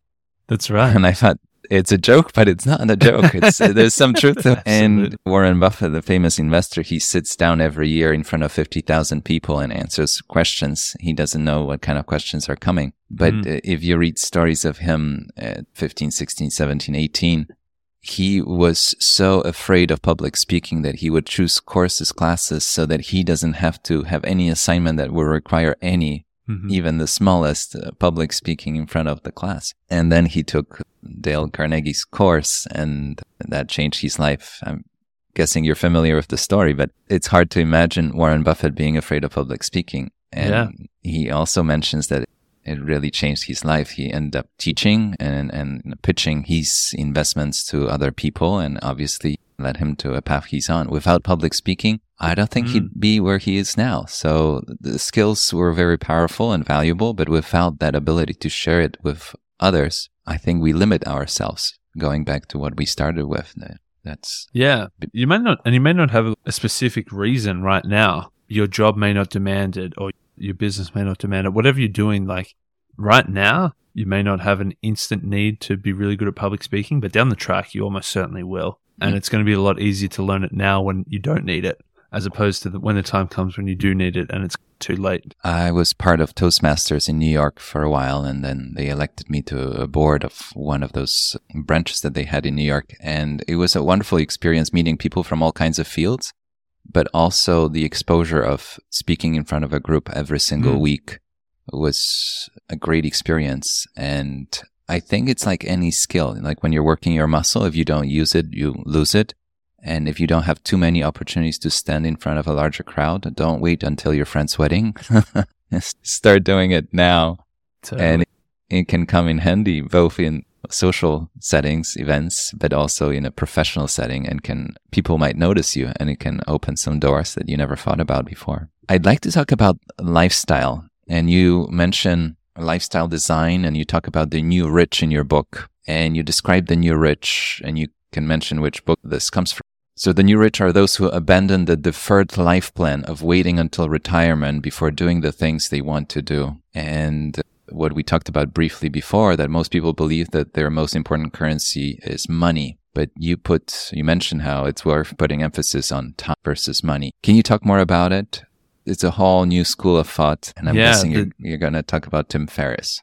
Speaker 2: That's right.
Speaker 1: and I thought it's a joke, but it's not a joke. It's, uh, there's some truth to it. And Warren Buffett, the famous investor, he sits down every year in front of 50,000 people and answers questions. He doesn't know what kind of questions are coming. But
Speaker 2: Mm.
Speaker 1: uh, if you read stories of him at 15, 16, 17, 18, he was so afraid of public speaking that he would choose courses, classes so that he doesn't have to have any assignment that would require any
Speaker 2: Mhm.
Speaker 1: even the smallest uh, public speaking in front of the class. And then he took Dale Carnegie's course and that changed his life. I'm guessing you're familiar with the story, but it's hard to imagine Warren Buffett being afraid of public speaking. And
Speaker 2: Yeah.
Speaker 1: he also mentions that it really changed his life. He ended up teaching and, and pitching his investments to other people and obviously led him to a path he's on. Without public speaking, I don't think
Speaker 2: Mm.
Speaker 1: he'd be where he is now. So the skills were very powerful and valuable, but without that ability to share it with others, I think we limit ourselves. Going back to what we started with, that's
Speaker 2: Yeah, you may not, and you may not have a specific reason right now. Your job may not demand it, or your business may not demand it. Whatever you're doing, like right now, you may not have an instant need to be really good at public speaking, but down the track, you almost certainly will. And
Speaker 1: Mm.
Speaker 2: it's going to be a lot easier to learn it now when you don't need it, as opposed to the, when the time comes when you do need it and it's too late.
Speaker 1: I was part of Toastmasters in New York for a while, and then they elected me to a board of one of those branches that they had in New York. And it was a wonderful experience meeting people from all kinds of fields, but also the exposure of speaking in front of a group every single
Speaker 2: Mm.
Speaker 1: week was a great experience. And I think it's like any skill. Like when you're working your muscle, if you don't use it, you lose it. And if you don't have too many opportunities to stand in front of a larger crowd, don't wait until your friend's wedding. Start doing it now.
Speaker 2: Totally.
Speaker 1: And it, it can come in handy both in social settings, events, but also in a professional setting and can, people might notice you and it can open some doors that you never thought about before. I'd like to talk about lifestyle and you mention lifestyle design and you talk about the new rich in your book and you describe the new rich and you can mention which book this comes from. So the new rich are those who abandon the deferred life plan of waiting until retirement before doing the things they want to do. And what we talked about briefly before, that most people believe that their most important currency is money. But you put, you mentioned how it's worth putting emphasis on time versus money. Can you talk more about it? It's a whole new school of thought. And I'm
Speaker 2: Yeah,
Speaker 1: guessing
Speaker 2: the-
Speaker 1: you're, you're going to talk about Tim Ferriss.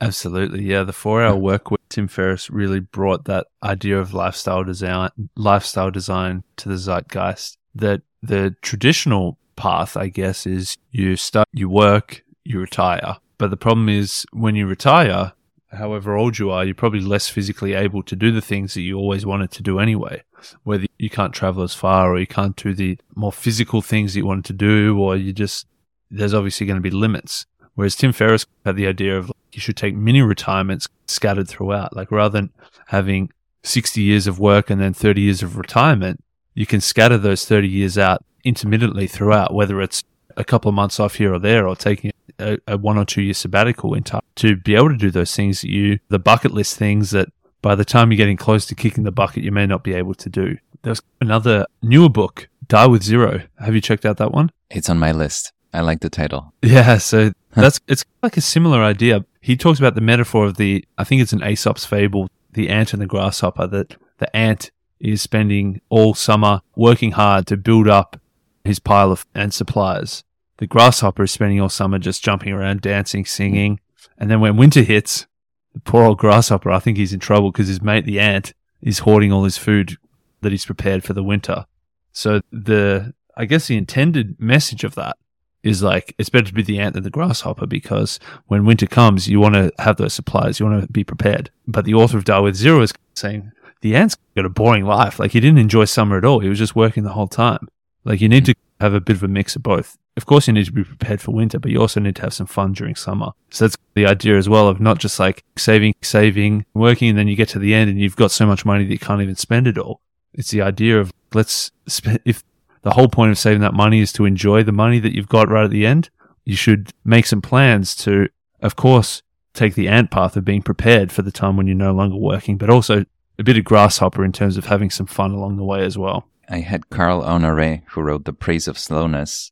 Speaker 2: Absolutely. Yeah. The four hour work with Tim Ferriss really brought that idea of lifestyle design, lifestyle design to the zeitgeist that the traditional path, I guess, is you start, you work, you retire. But the problem is when you retire, however old you are, you're probably less physically able to do the things that you always wanted to do anyway. Whether you can't travel as far or you can't do the more physical things that you wanted to do, or you just, there's obviously going to be limits. Whereas Tim Ferriss had the idea of you should take mini retirements scattered throughout. Like rather than having 60 years of work and then 30 years of retirement, you can scatter those 30 years out intermittently throughout, whether it's a couple of months off here or there or taking a, a one or two year sabbatical in time to be able to do those things that you, the bucket list things that by the time you're getting close to kicking the bucket, you may not be able to do. There's another newer book, Die with Zero. Have you checked out that one?
Speaker 1: It's on my list. I like the title.
Speaker 2: Yeah, so that's it's like a similar idea. He talks about the metaphor of the I think it's an Aesop's fable, the ant and the grasshopper, that the ant is spending all summer working hard to build up his pile of ant supplies. The grasshopper is spending all summer just jumping around, dancing, singing. And then when winter hits, the poor old grasshopper, I think he's in trouble because his mate, the ant, is hoarding all his food that he's prepared for the winter. So the, I guess the intended message of that is like it's better to be the ant than the grasshopper because when winter comes, you want to have those supplies, you want to be prepared. But the author of Die with Zero is saying the ant's got a boring life. Like he didn't enjoy summer at all. He was just working the whole time. Like you need to have a bit of a mix of both. Of course, you need to be prepared for winter, but you also need to have some fun during summer. So that's the idea as well of not just like saving, saving, working, and then you get to the end and you've got so much money that you can't even spend it all. It's the idea of let's spend, if the whole point of saving that money is to enjoy the money that you've got right at the end, you should make some plans to, of course, take the ant path of being prepared for the time when you're no longer working, but also a bit of grasshopper in terms of having some fun along the way as well.
Speaker 1: I had Carl Honore who wrote The Praise of Slowness,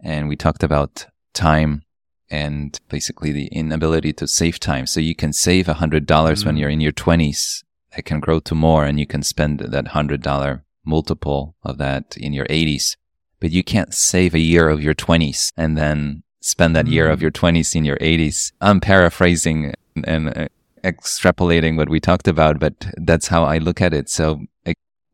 Speaker 1: and we talked about time and basically the inability to save time. So you can save a hundred dollars when
Speaker 2: Mm.
Speaker 1: you're in your twenties. It can grow to more, and you can spend that hundred dollar multiple of that in your eighties. But you can't save a year of your twenties and then spend that year
Speaker 2: Mm.
Speaker 1: of your twenties in your eighties. I'm paraphrasing and uh, extrapolating what we talked about, but that's how I look at it. So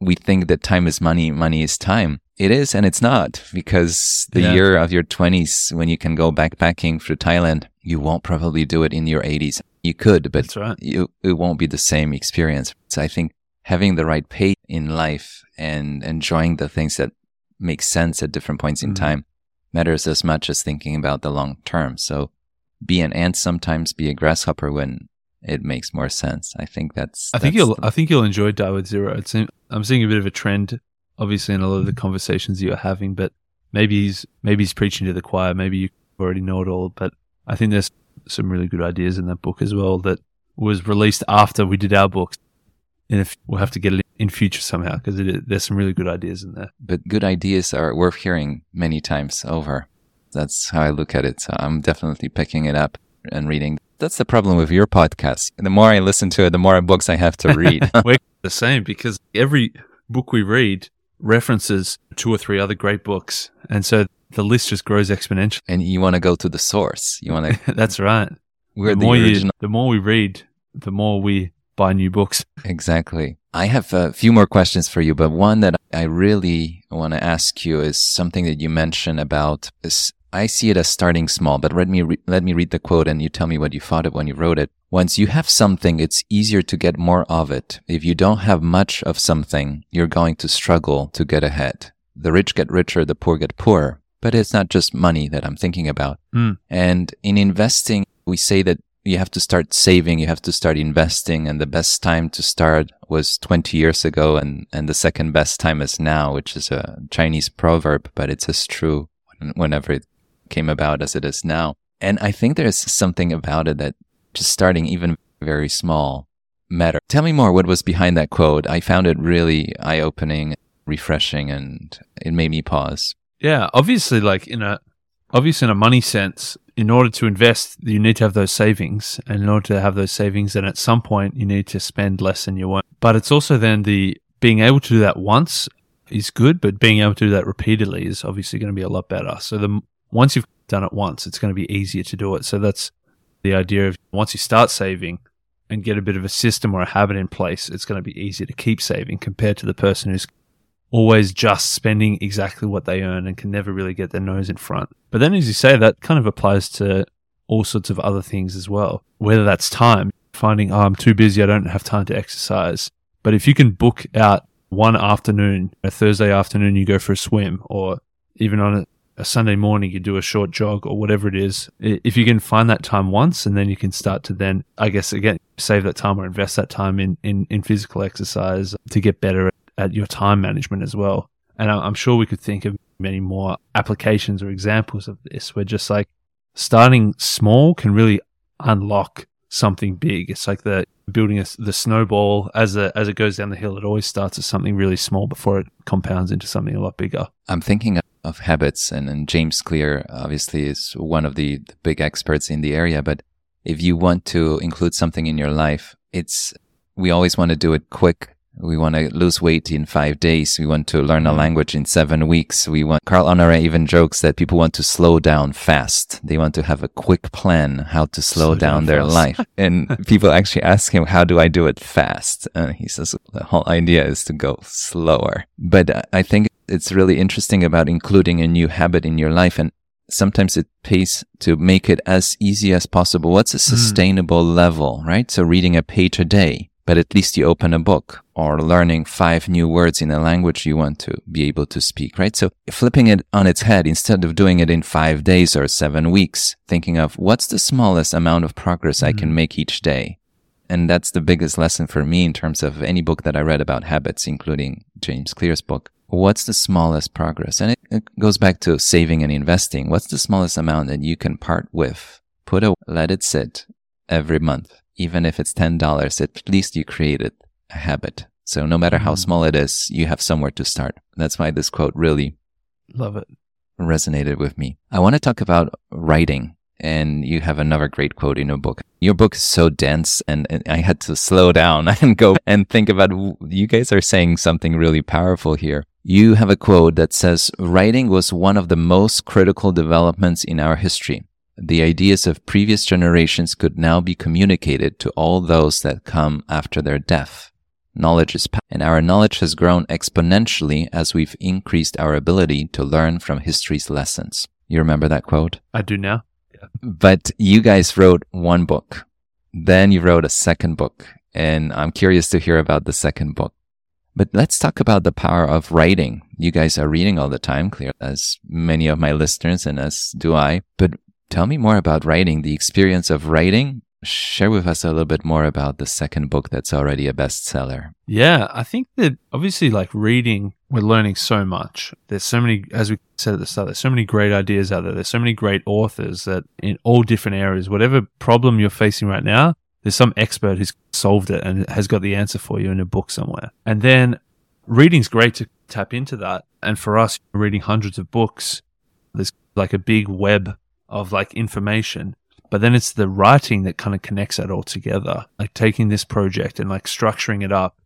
Speaker 1: we think that time is money, money is time. It is and it's not because the
Speaker 2: Yeah.
Speaker 1: year of your 20s, when you can go backpacking through Thailand, you won't probably do it in your 80s. You could, but
Speaker 2: right.
Speaker 1: you, it won't be the same experience. So I think having the right pace in life and enjoying the things that make sense at different points in
Speaker 2: Mhm.
Speaker 1: time matters as much as thinking about the long term. So be an ant sometimes, be a grasshopper when it makes more sense. I think that's.
Speaker 2: I think
Speaker 1: that's
Speaker 2: you'll.
Speaker 1: the-
Speaker 2: I think you'll enjoy Die with Zero. It's. I'm seeing a bit of a trend, obviously, in a lot of the conversations you're having. But maybe he's maybe he's preaching to the choir. Maybe you already know it all. But I think there's some really good ideas in that book as well that was released after we did our books. And if we'll have to get it in future somehow because there's some really good ideas in there.
Speaker 1: but good ideas are worth hearing many times over. That's how I look at it. So I'm definitely picking it up and reading. That's the problem with your podcast. The more I listen to it, the more books I have to read.
Speaker 2: We're the same because every book we read references two or three other great books, and so the list just grows exponentially.
Speaker 1: and you want to go to the source. You want to,
Speaker 2: That's right.
Speaker 1: we're
Speaker 2: the
Speaker 1: the,
Speaker 2: more
Speaker 1: original.
Speaker 2: you, the more we read, the more we buy new books.
Speaker 1: Exactly. I have a few more questions for you, but one that I really want to ask you is something that you mentioned about this. I see it as starting small, but let me re- let me read the quote and you tell me what you thought of when you wrote it. Once you have something, it's easier to get more of it. If you don't have much of something, you're going to struggle to get ahead. The rich get richer, the poor get poorer. But it's not just money that I'm thinking about.
Speaker 2: Mm.
Speaker 1: And in investing, we say that you have to start saving, you have to start investing, and the best time to start was 20 years ago, and, and the second best time is now, which is a Chinese proverb, but it's as true whenever it came about as it is now. And I think there's something about it that just starting even very small matter. Tell me more what was behind that quote. I found it really eye opening. refreshing and it made me pause.
Speaker 2: Yeah, obviously, like in a obviously in a money sense, in order to invest, you need to have those savings, and in order to have those savings, then at some point you need to spend less than you want. But it's also then the being able to do that once is good, but being able to do that repeatedly is obviously going to be a lot better. So the once you've done it once, it's going to be easier to do it. So that's the idea of once you start saving and get a bit of a system or a habit in place, it's going to be easier to keep saving compared to the person who's always just spending exactly what they earn and can never really get their nose in front. But then, as you say, that kind of applies to all sorts of other things as well, whether that's time, finding, oh, I'm too busy, I don't have time to exercise. But if you can book out one afternoon, a Thursday afternoon, you go for a swim, or even on a, a Sunday morning, you do a short jog or whatever it is. If you can find that time once, and then you can start to then, I guess, again, save that time or invest that time in, in, in physical exercise to get better at, your time management as well. And I'm sure we could think of many more applications or examples of this where just like starting small can really unlock something big. It's like the building a, the snowball as a, as it goes down the hill. It always starts as something really small before it compounds into something a lot bigger.
Speaker 1: I'm thinking of habits, and, and James Clear obviously is one of the, the big experts in the area. But if you want to include something in your life, it's we always want to do it quick we want to lose weight in five days. We want to learn a mm-hmm. language in seven weeks. We want, Carl Honoré even jokes that people want to slow down fast. They want to have a quick plan how to slow, slow down, down their life. and people actually ask him, how do I do it fast? And he says the whole idea is to go slower. But I think it's really interesting about including a new habit in your life. And sometimes it pays to make it as easy as possible. What's a mm. sustainable mm. level, right? So reading a page a day but at least you open a book or learning five new words in a language you want to be able to speak, right? So flipping it on its head, instead of doing it in five days or seven weeks, thinking of what's the smallest amount of progress mm-hmm. I can mm-hmm. make each day. And that's the biggest lesson for me in terms of any book that I read about habits, including James Clear's book. What's the smallest progress? And it, it goes back to saving and investing. What's the smallest amount that you can part with? Put a, let it sit every month even if it's $10, at least you created a habit. So no matter how mm. small it is, you have somewhere to start. That's why this quote really
Speaker 2: love it
Speaker 1: resonated with me. I want to talk about writing and you have another great quote in your book. Your book is so dense and, and, I had to slow down and go and think about you guys are saying something really powerful here. You have a quote that says writing was one of the most critical developments in our history the ideas of previous generations could now be communicated to all those that come after their death. Knowledge is power, and our knowledge has grown exponentially as we've increased our ability to learn from history's lessons. You remember that quote?
Speaker 2: I do now.
Speaker 1: Yeah. But you guys wrote one book. Then you wrote a second book, and I'm curious to hear about the second book. But let's talk about the power of writing. You guys are reading all the time, clear as many of my listeners and as do I. But Tell me more about writing, the experience of writing. Share with us a little bit more about the second book that's already a bestseller.
Speaker 2: Yeah, I think that obviously, like reading, we're learning so much. There's so many, as we said at the start, there's so many great ideas out there. There's so many great authors that in all different areas, whatever problem you're facing right now, there's some expert who's solved it and has got the answer for you in a book somewhere. And then reading's great to tap into that. And for us, reading hundreds of books, there's like a big web of like information. But then it's the writing that kind of connects that all together. Like taking this project and like structuring it up,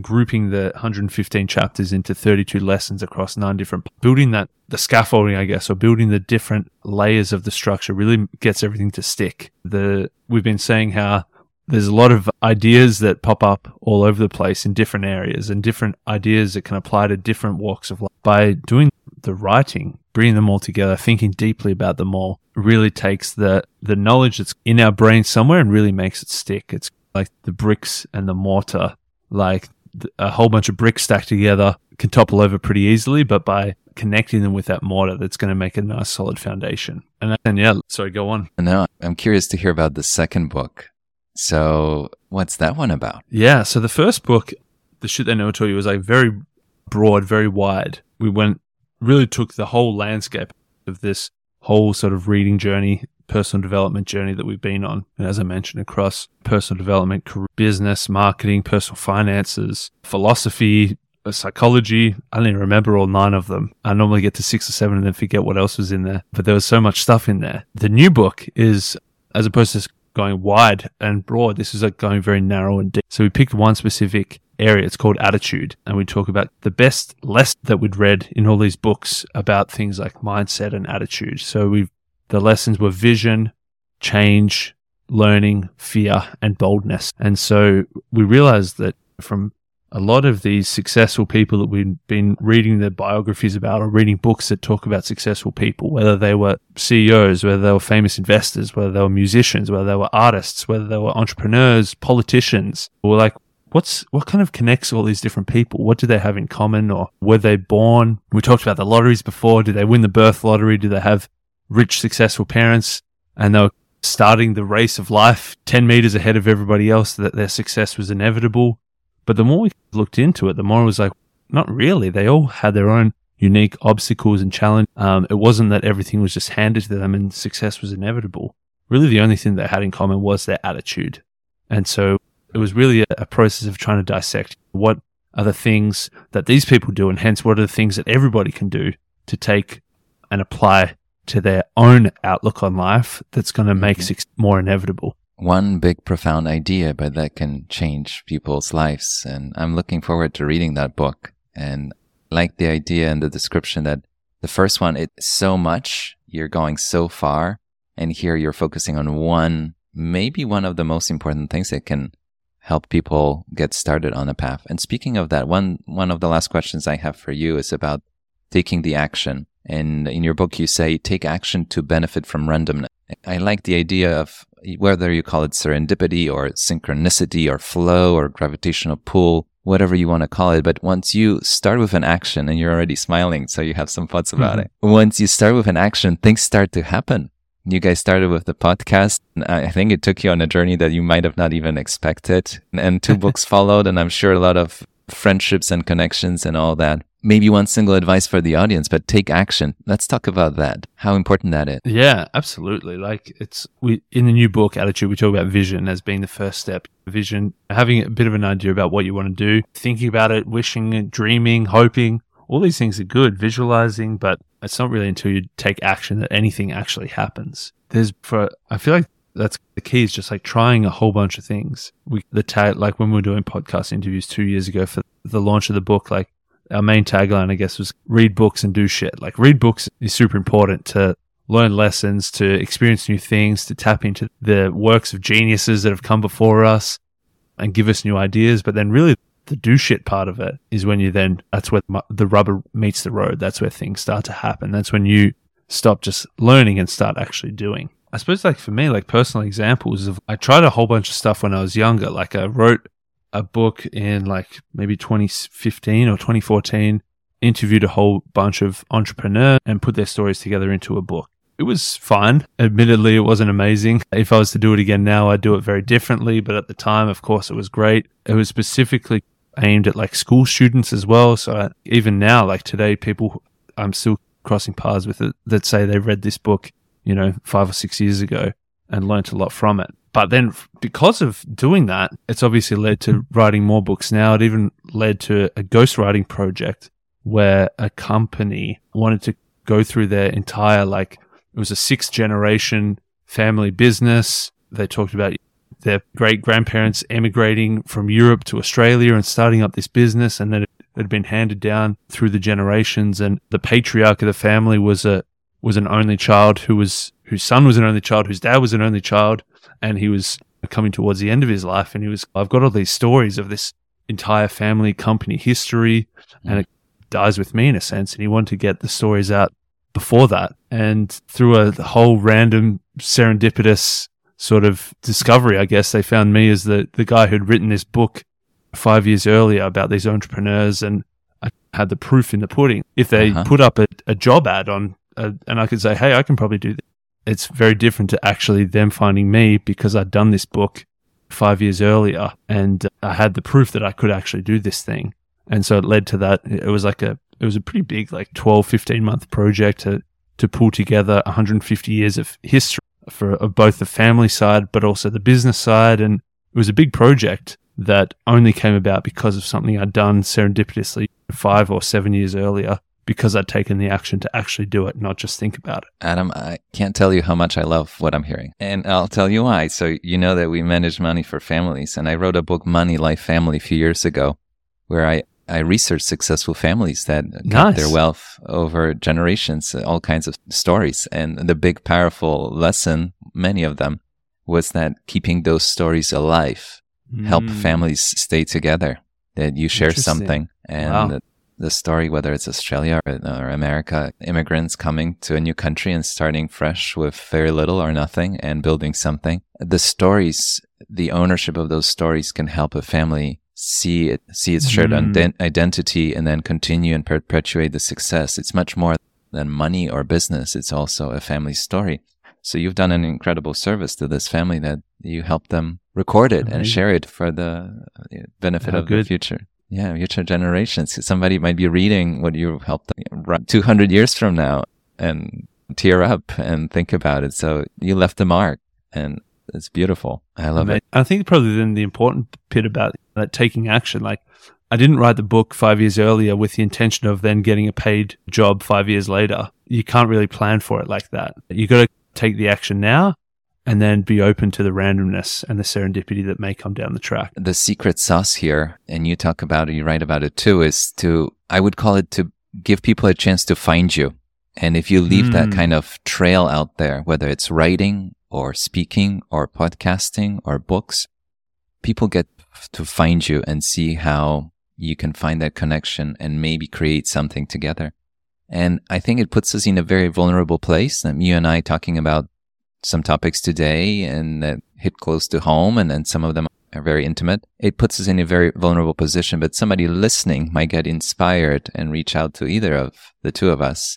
Speaker 2: grouping the 115 chapters into 32 lessons across nine different, building that, the scaffolding, I guess, or building the different layers of the structure really gets everything to stick. The, we've been saying how there's a lot of ideas that pop up all over the place in different areas and different ideas that can apply to different walks of life. By doing the writing, bringing them all together, thinking deeply about them all, really takes the, the knowledge that's in our brain somewhere and really makes it stick. It's like the bricks and the mortar, like a whole bunch of bricks stacked together can topple over pretty easily, but by connecting them with that mortar, that's going to make a nice solid foundation. And, and yeah, sorry, go on.
Speaker 1: Now I'm curious to hear about the second book. So what's that one about?
Speaker 2: Yeah. So the first book, The Shit They Never Taught You, was like very broad, very wide. We went really took the whole landscape of this whole sort of reading journey, personal development journey that we've been on. And as I mentioned, across personal development, career, business, marketing, personal finances, philosophy, uh, psychology. I don't even remember all nine of them. I normally get to six or seven and then forget what else was in there. But there was so much stuff in there. The new book is, as opposed to going wide and broad, this is like going very narrow and deep. So we picked one specific area. It's called attitude. And we talk about the best lesson that we'd read in all these books about things like mindset and attitude. So we the lessons were vision, change, learning, fear, and boldness. And so we realized that from a lot of these successful people that we've been reading their biographies about or reading books that talk about successful people, whether they were CEOs, whether they were famous investors, whether they were musicians, whether they were artists, whether they were entrepreneurs, politicians, we're like, what's what kind of connects all these different people? What do they have in common or were they born? We talked about the lotteries before. Did they win the birth lottery? Do they have rich, successful parents? And they were starting the race of life 10 meters ahead of everybody else that their success was inevitable. But the more we looked into it, the more it was like, not really. They all had their own unique obstacles and challenge. Um, it wasn't that everything was just handed to them and success was inevitable. Really, the only thing they had in common was their attitude. And so it was really a, process of trying to dissect what are the things that these people do, and hence what are the things that everybody can do to take and apply to their own outlook on life that's going to make mm-hmm. success more inevitable
Speaker 1: one big profound idea, but that can change people's lives. And I'm looking forward to reading that book and like the idea and the description that the first one, it's so much, you're going so far. And here you're focusing on one, maybe one of the most important things that can help people get started on a path. And speaking of that, one, one of the last questions I have for you is about taking the action. And in your book, you say, take action to benefit from randomness. I like the idea of whether you call it serendipity or synchronicity or flow or gravitational pull, whatever you want to call it. But once you start with an action and you're already smiling, so you have some thoughts about mm-hmm. it. Once you start with an action, things start to happen. You guys started with the podcast. I think it took you on a journey that you might have not even expected. And two books followed, and I'm sure a lot of friendships and connections and all that maybe one single advice for the audience, but take action. Let's talk about that. How important that is.
Speaker 2: Yeah, absolutely. Like it's we in the new book attitude, we talk about vision as being the first step. Vision, having a bit of an idea about what you want to do, thinking about it, wishing, dreaming, hoping. All these things are good, visualizing, but it's not really until you take action that anything actually happens. There's for I feel like that's the key is just like trying a whole bunch of things. We the tag like when we were doing podcast interviews two years ago for the launch of the book, like our main tagline, I guess, was read books and do shit. Like read books is super important to learn lessons, to experience new things, to tap into the works of geniuses that have come before us and give us new ideas. But then really the do shit part of it is when you then, that's where the rubber meets the road. That's where things start to happen. That's when you stop just learning and start actually doing. I suppose like for me, like personal examples of, I tried a whole bunch of stuff when I was younger. Like I wrote a book in like maybe 2015 or 2014, interviewed a whole bunch of entrepreneurs and put their stories together into a book. It was fine. Admittedly, it wasn't amazing. If I was to do it again now, I'd do it very differently. But at the time, of course, it was great. It was specifically aimed at like school students as well. So I, even now, like today, people I'm still crossing paths with it that say they read this book, you know, five or six years ago and learnt a lot from it. But then because of doing that, it's obviously led to writing more books now. It even led to a ghostwriting project where a company wanted to go through their entire, like, it was a sixth generation family business. They talked about their great grandparents emigrating from Europe to Australia and starting up this business. And then it had been handed down through the generations. And the patriarch of the family was a, was an only child who was, whose son was an only child, whose dad was an only child and he was coming towards the end of his life and he was I've got all these stories of this entire family company history mm. and it dies with me in a sense and he wanted to get the stories out before that and through a whole random serendipitous sort of discovery I guess they found me as the the guy who'd written this book 5 years earlier about these entrepreneurs and I had the proof in the pudding if they uh-huh. put up a, a job ad on uh, and I could say hey I can probably do this it's very different to actually them finding me because I'd done this book five years earlier and I had the proof that I could actually do this thing. And so it led to that. It was like a, it was a pretty big, like 12, 15 month project to, to pull together 150 years of history for both the family side, but also the business side. And it was a big project. that only came about because of something I'd done serendipitously five or seven years earlier because I'd taken the action to actually do it, not just think about it.
Speaker 1: Adam, I can't tell you how much I love what I'm hearing. And I'll tell you why. So, you know that we manage money for families. And I wrote a book, Money, Life, Family, a few years ago, where I, I researched successful families that got
Speaker 2: Nice.
Speaker 1: their wealth over generations, all kinds of stories. And the big, powerful lesson, many of them, was that keeping those stories alive help
Speaker 2: Mm.
Speaker 1: families stay together. That you share something, and
Speaker 2: Wow.
Speaker 1: the, the story, whether it's Australia or, or America, immigrants coming to a new country and starting fresh with very little or nothing and building something. The stories, the ownership of those stories, can help a family see it, see its shared
Speaker 2: Mm.
Speaker 1: ident- identity, and then continue and perpetuate the success. It's much more than money or business. It's also a family story. So you've done an incredible service to this family that you helped them record it and share it for the benefit
Speaker 2: How
Speaker 1: of
Speaker 2: good.
Speaker 1: the future. Yeah, future generations. Somebody might be reading what you helped them write 200 years from now and tear up and think about it. So you left a mark and it's beautiful. I love
Speaker 2: Ama-
Speaker 1: it.
Speaker 2: I think probably then the important bit about that taking action, like I didn't write the book five years earlier with the intention of then getting a paid job five years later. You can't really plan for it like that. You got to take the action now and then be open to the randomness and the serendipity that may come down the track.
Speaker 1: The secret sauce here, and you talk about it, you write about it too, is to, I would call it to give people a chance to find you. And if you leave that
Speaker 2: Mm.
Speaker 1: kind of trail out there, whether it's writing or speaking or podcasting or books, people get to find you and see how you can find that connection and maybe create something together. And I think it puts us in a very vulnerable place. Um, you and I talking about some topics today and that hit close to home and then some of them are very intimate. It puts us in a very vulnerable position, but somebody listening might get inspired and reach out to either of the two of us.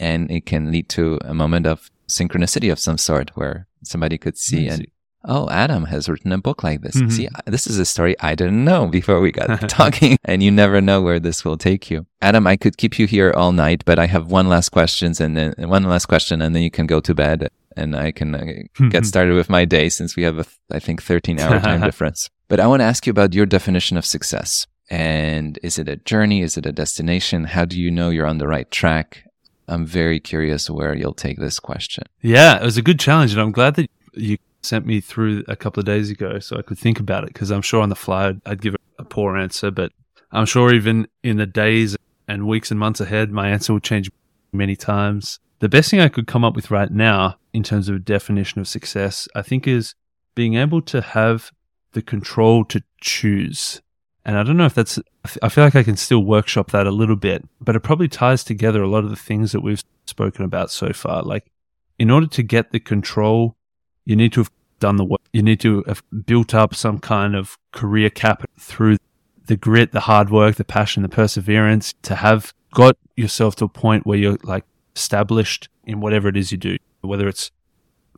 Speaker 1: And it can lead to a moment of synchronicity of some sort where somebody could see and oh, Adam has written a book like this.
Speaker 2: Mhm.
Speaker 1: See, this is a story I didn't know before we got talking, and you never know where this will take you. Adam, I could keep you here all night, but I have one last questions, and then one last question, and then you can go to bed, and I can uh, get started with my day since we have a, I think, 13 hour time difference. But I want to ask you about your definition of success. And is it a journey? Is it a destination? How do you know you're on the right track? I'm very curious where you'll take this question.
Speaker 2: Yeah, it was a good challenge, and I'm glad that you sent me through a couple of days ago so I could think about it because I'm sure on the fly I'd, I'd give a poor answer, but I'm sure even in the days and weeks and months ahead, my answer will change many times. The best thing I could come up with right now in terms of a definition of success, I think, is being able to have the control to choose. And I don't know if that's, I feel like I can still workshop that a little bit, but it probably ties together a lot of the things that we've spoken about so far. Like, in order to get the control, you need to have done the work. You need to have built up some kind of career capital through the grit, the hard work, the passion, the perseverance to have got yourself to a point where you're like established in whatever it is you do, whether it's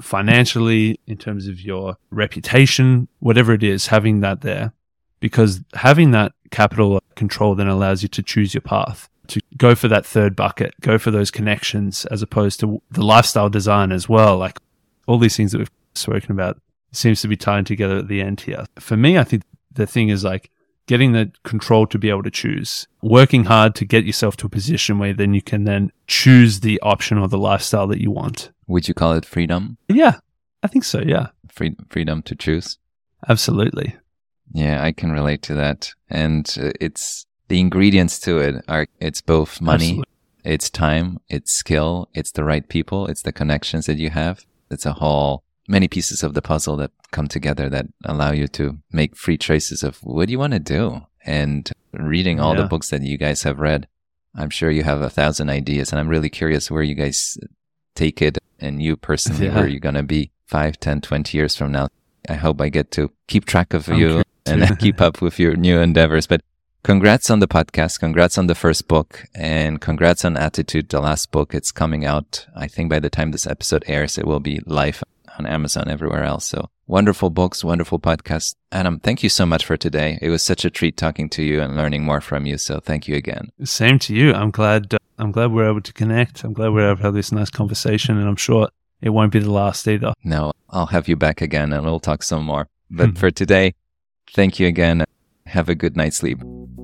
Speaker 2: financially, in terms of your reputation, whatever it is, having that there. Because having that capital control then allows you to choose your path, to go for that third bucket, go for those connections, as opposed to the lifestyle design as well. Like all these things that we've spoken about seems to be tying together at the end here. For me, I think the thing is like getting the control to be able to choose, working hard to get yourself to a position where then you can then choose the option or the lifestyle that you want.
Speaker 1: Would you call it freedom?
Speaker 2: Yeah, I think so. Yeah,
Speaker 1: Free- freedom to choose?
Speaker 2: absolutely.
Speaker 1: Yeah, I can relate to that. And uh, it's the ingredients to it are it's both money,
Speaker 2: Absolutely.
Speaker 1: it's time, it's skill, it's the right people, it's the connections that you have. It's a whole many pieces of the puzzle that come together that allow you to make free choices of what do you want to do. And reading all the books that you guys have read, I'm sure you have a thousand ideas. And I'm really curious where you guys take it and you personally,
Speaker 2: Yeah.
Speaker 1: where you're going to be five, ten, twenty years from now. I hope I get to keep track of
Speaker 2: I'm
Speaker 1: you and keep up with your new endeavors. But congrats on the podcast. Congrats on the first book and congrats on Attitude, the last book. It's coming out. I think by the time this episode airs, it will be live on Amazon everywhere else. So wonderful books, wonderful podcast. Adam, thank you so much for today. It was such a treat talking to you and learning more from you. So thank you again.
Speaker 2: Same to you. I'm glad. Uh, I'm glad we're able to connect. I'm glad we're able to have this nice conversation, and I'm sure it won't be the last either.
Speaker 1: No, I'll have you back again and we'll talk some more. But for today,
Speaker 3: Thank you again. Have a good night's sleep.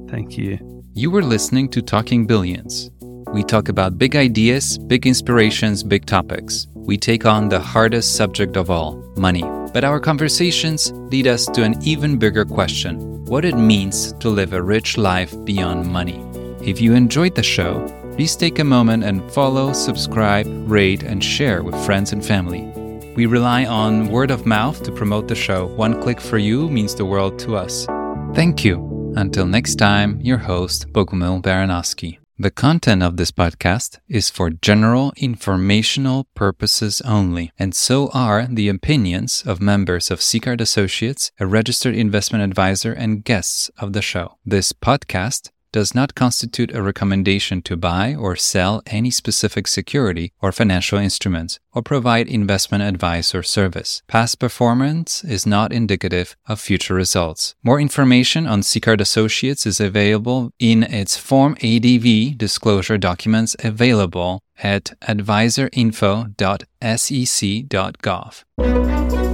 Speaker 2: Thank you.
Speaker 3: You were listening to Talking Billions. We talk about big ideas, big inspirations, big topics. We take on the hardest subject of all money. But our conversations lead us to an even bigger question what it means to live a rich life beyond money. If you enjoyed the show, please take a moment and follow, subscribe, rate, and share with friends and family. We rely on word of mouth to promote the show. One click for you means the world to us. Thank you. Until next time, your host, Bogumil Baranowski. The content of this podcast is for general informational purposes only, and so are the opinions of members of Sicart Associates, a registered investment advisor, and guests of the show. This podcast does not constitute a recommendation to buy or sell any specific security or financial instruments or provide investment advice or service. Past performance is not indicative of future results. More information on Sicart Associates is available in its Form ADV disclosure documents available at advisorinfo.sec.gov.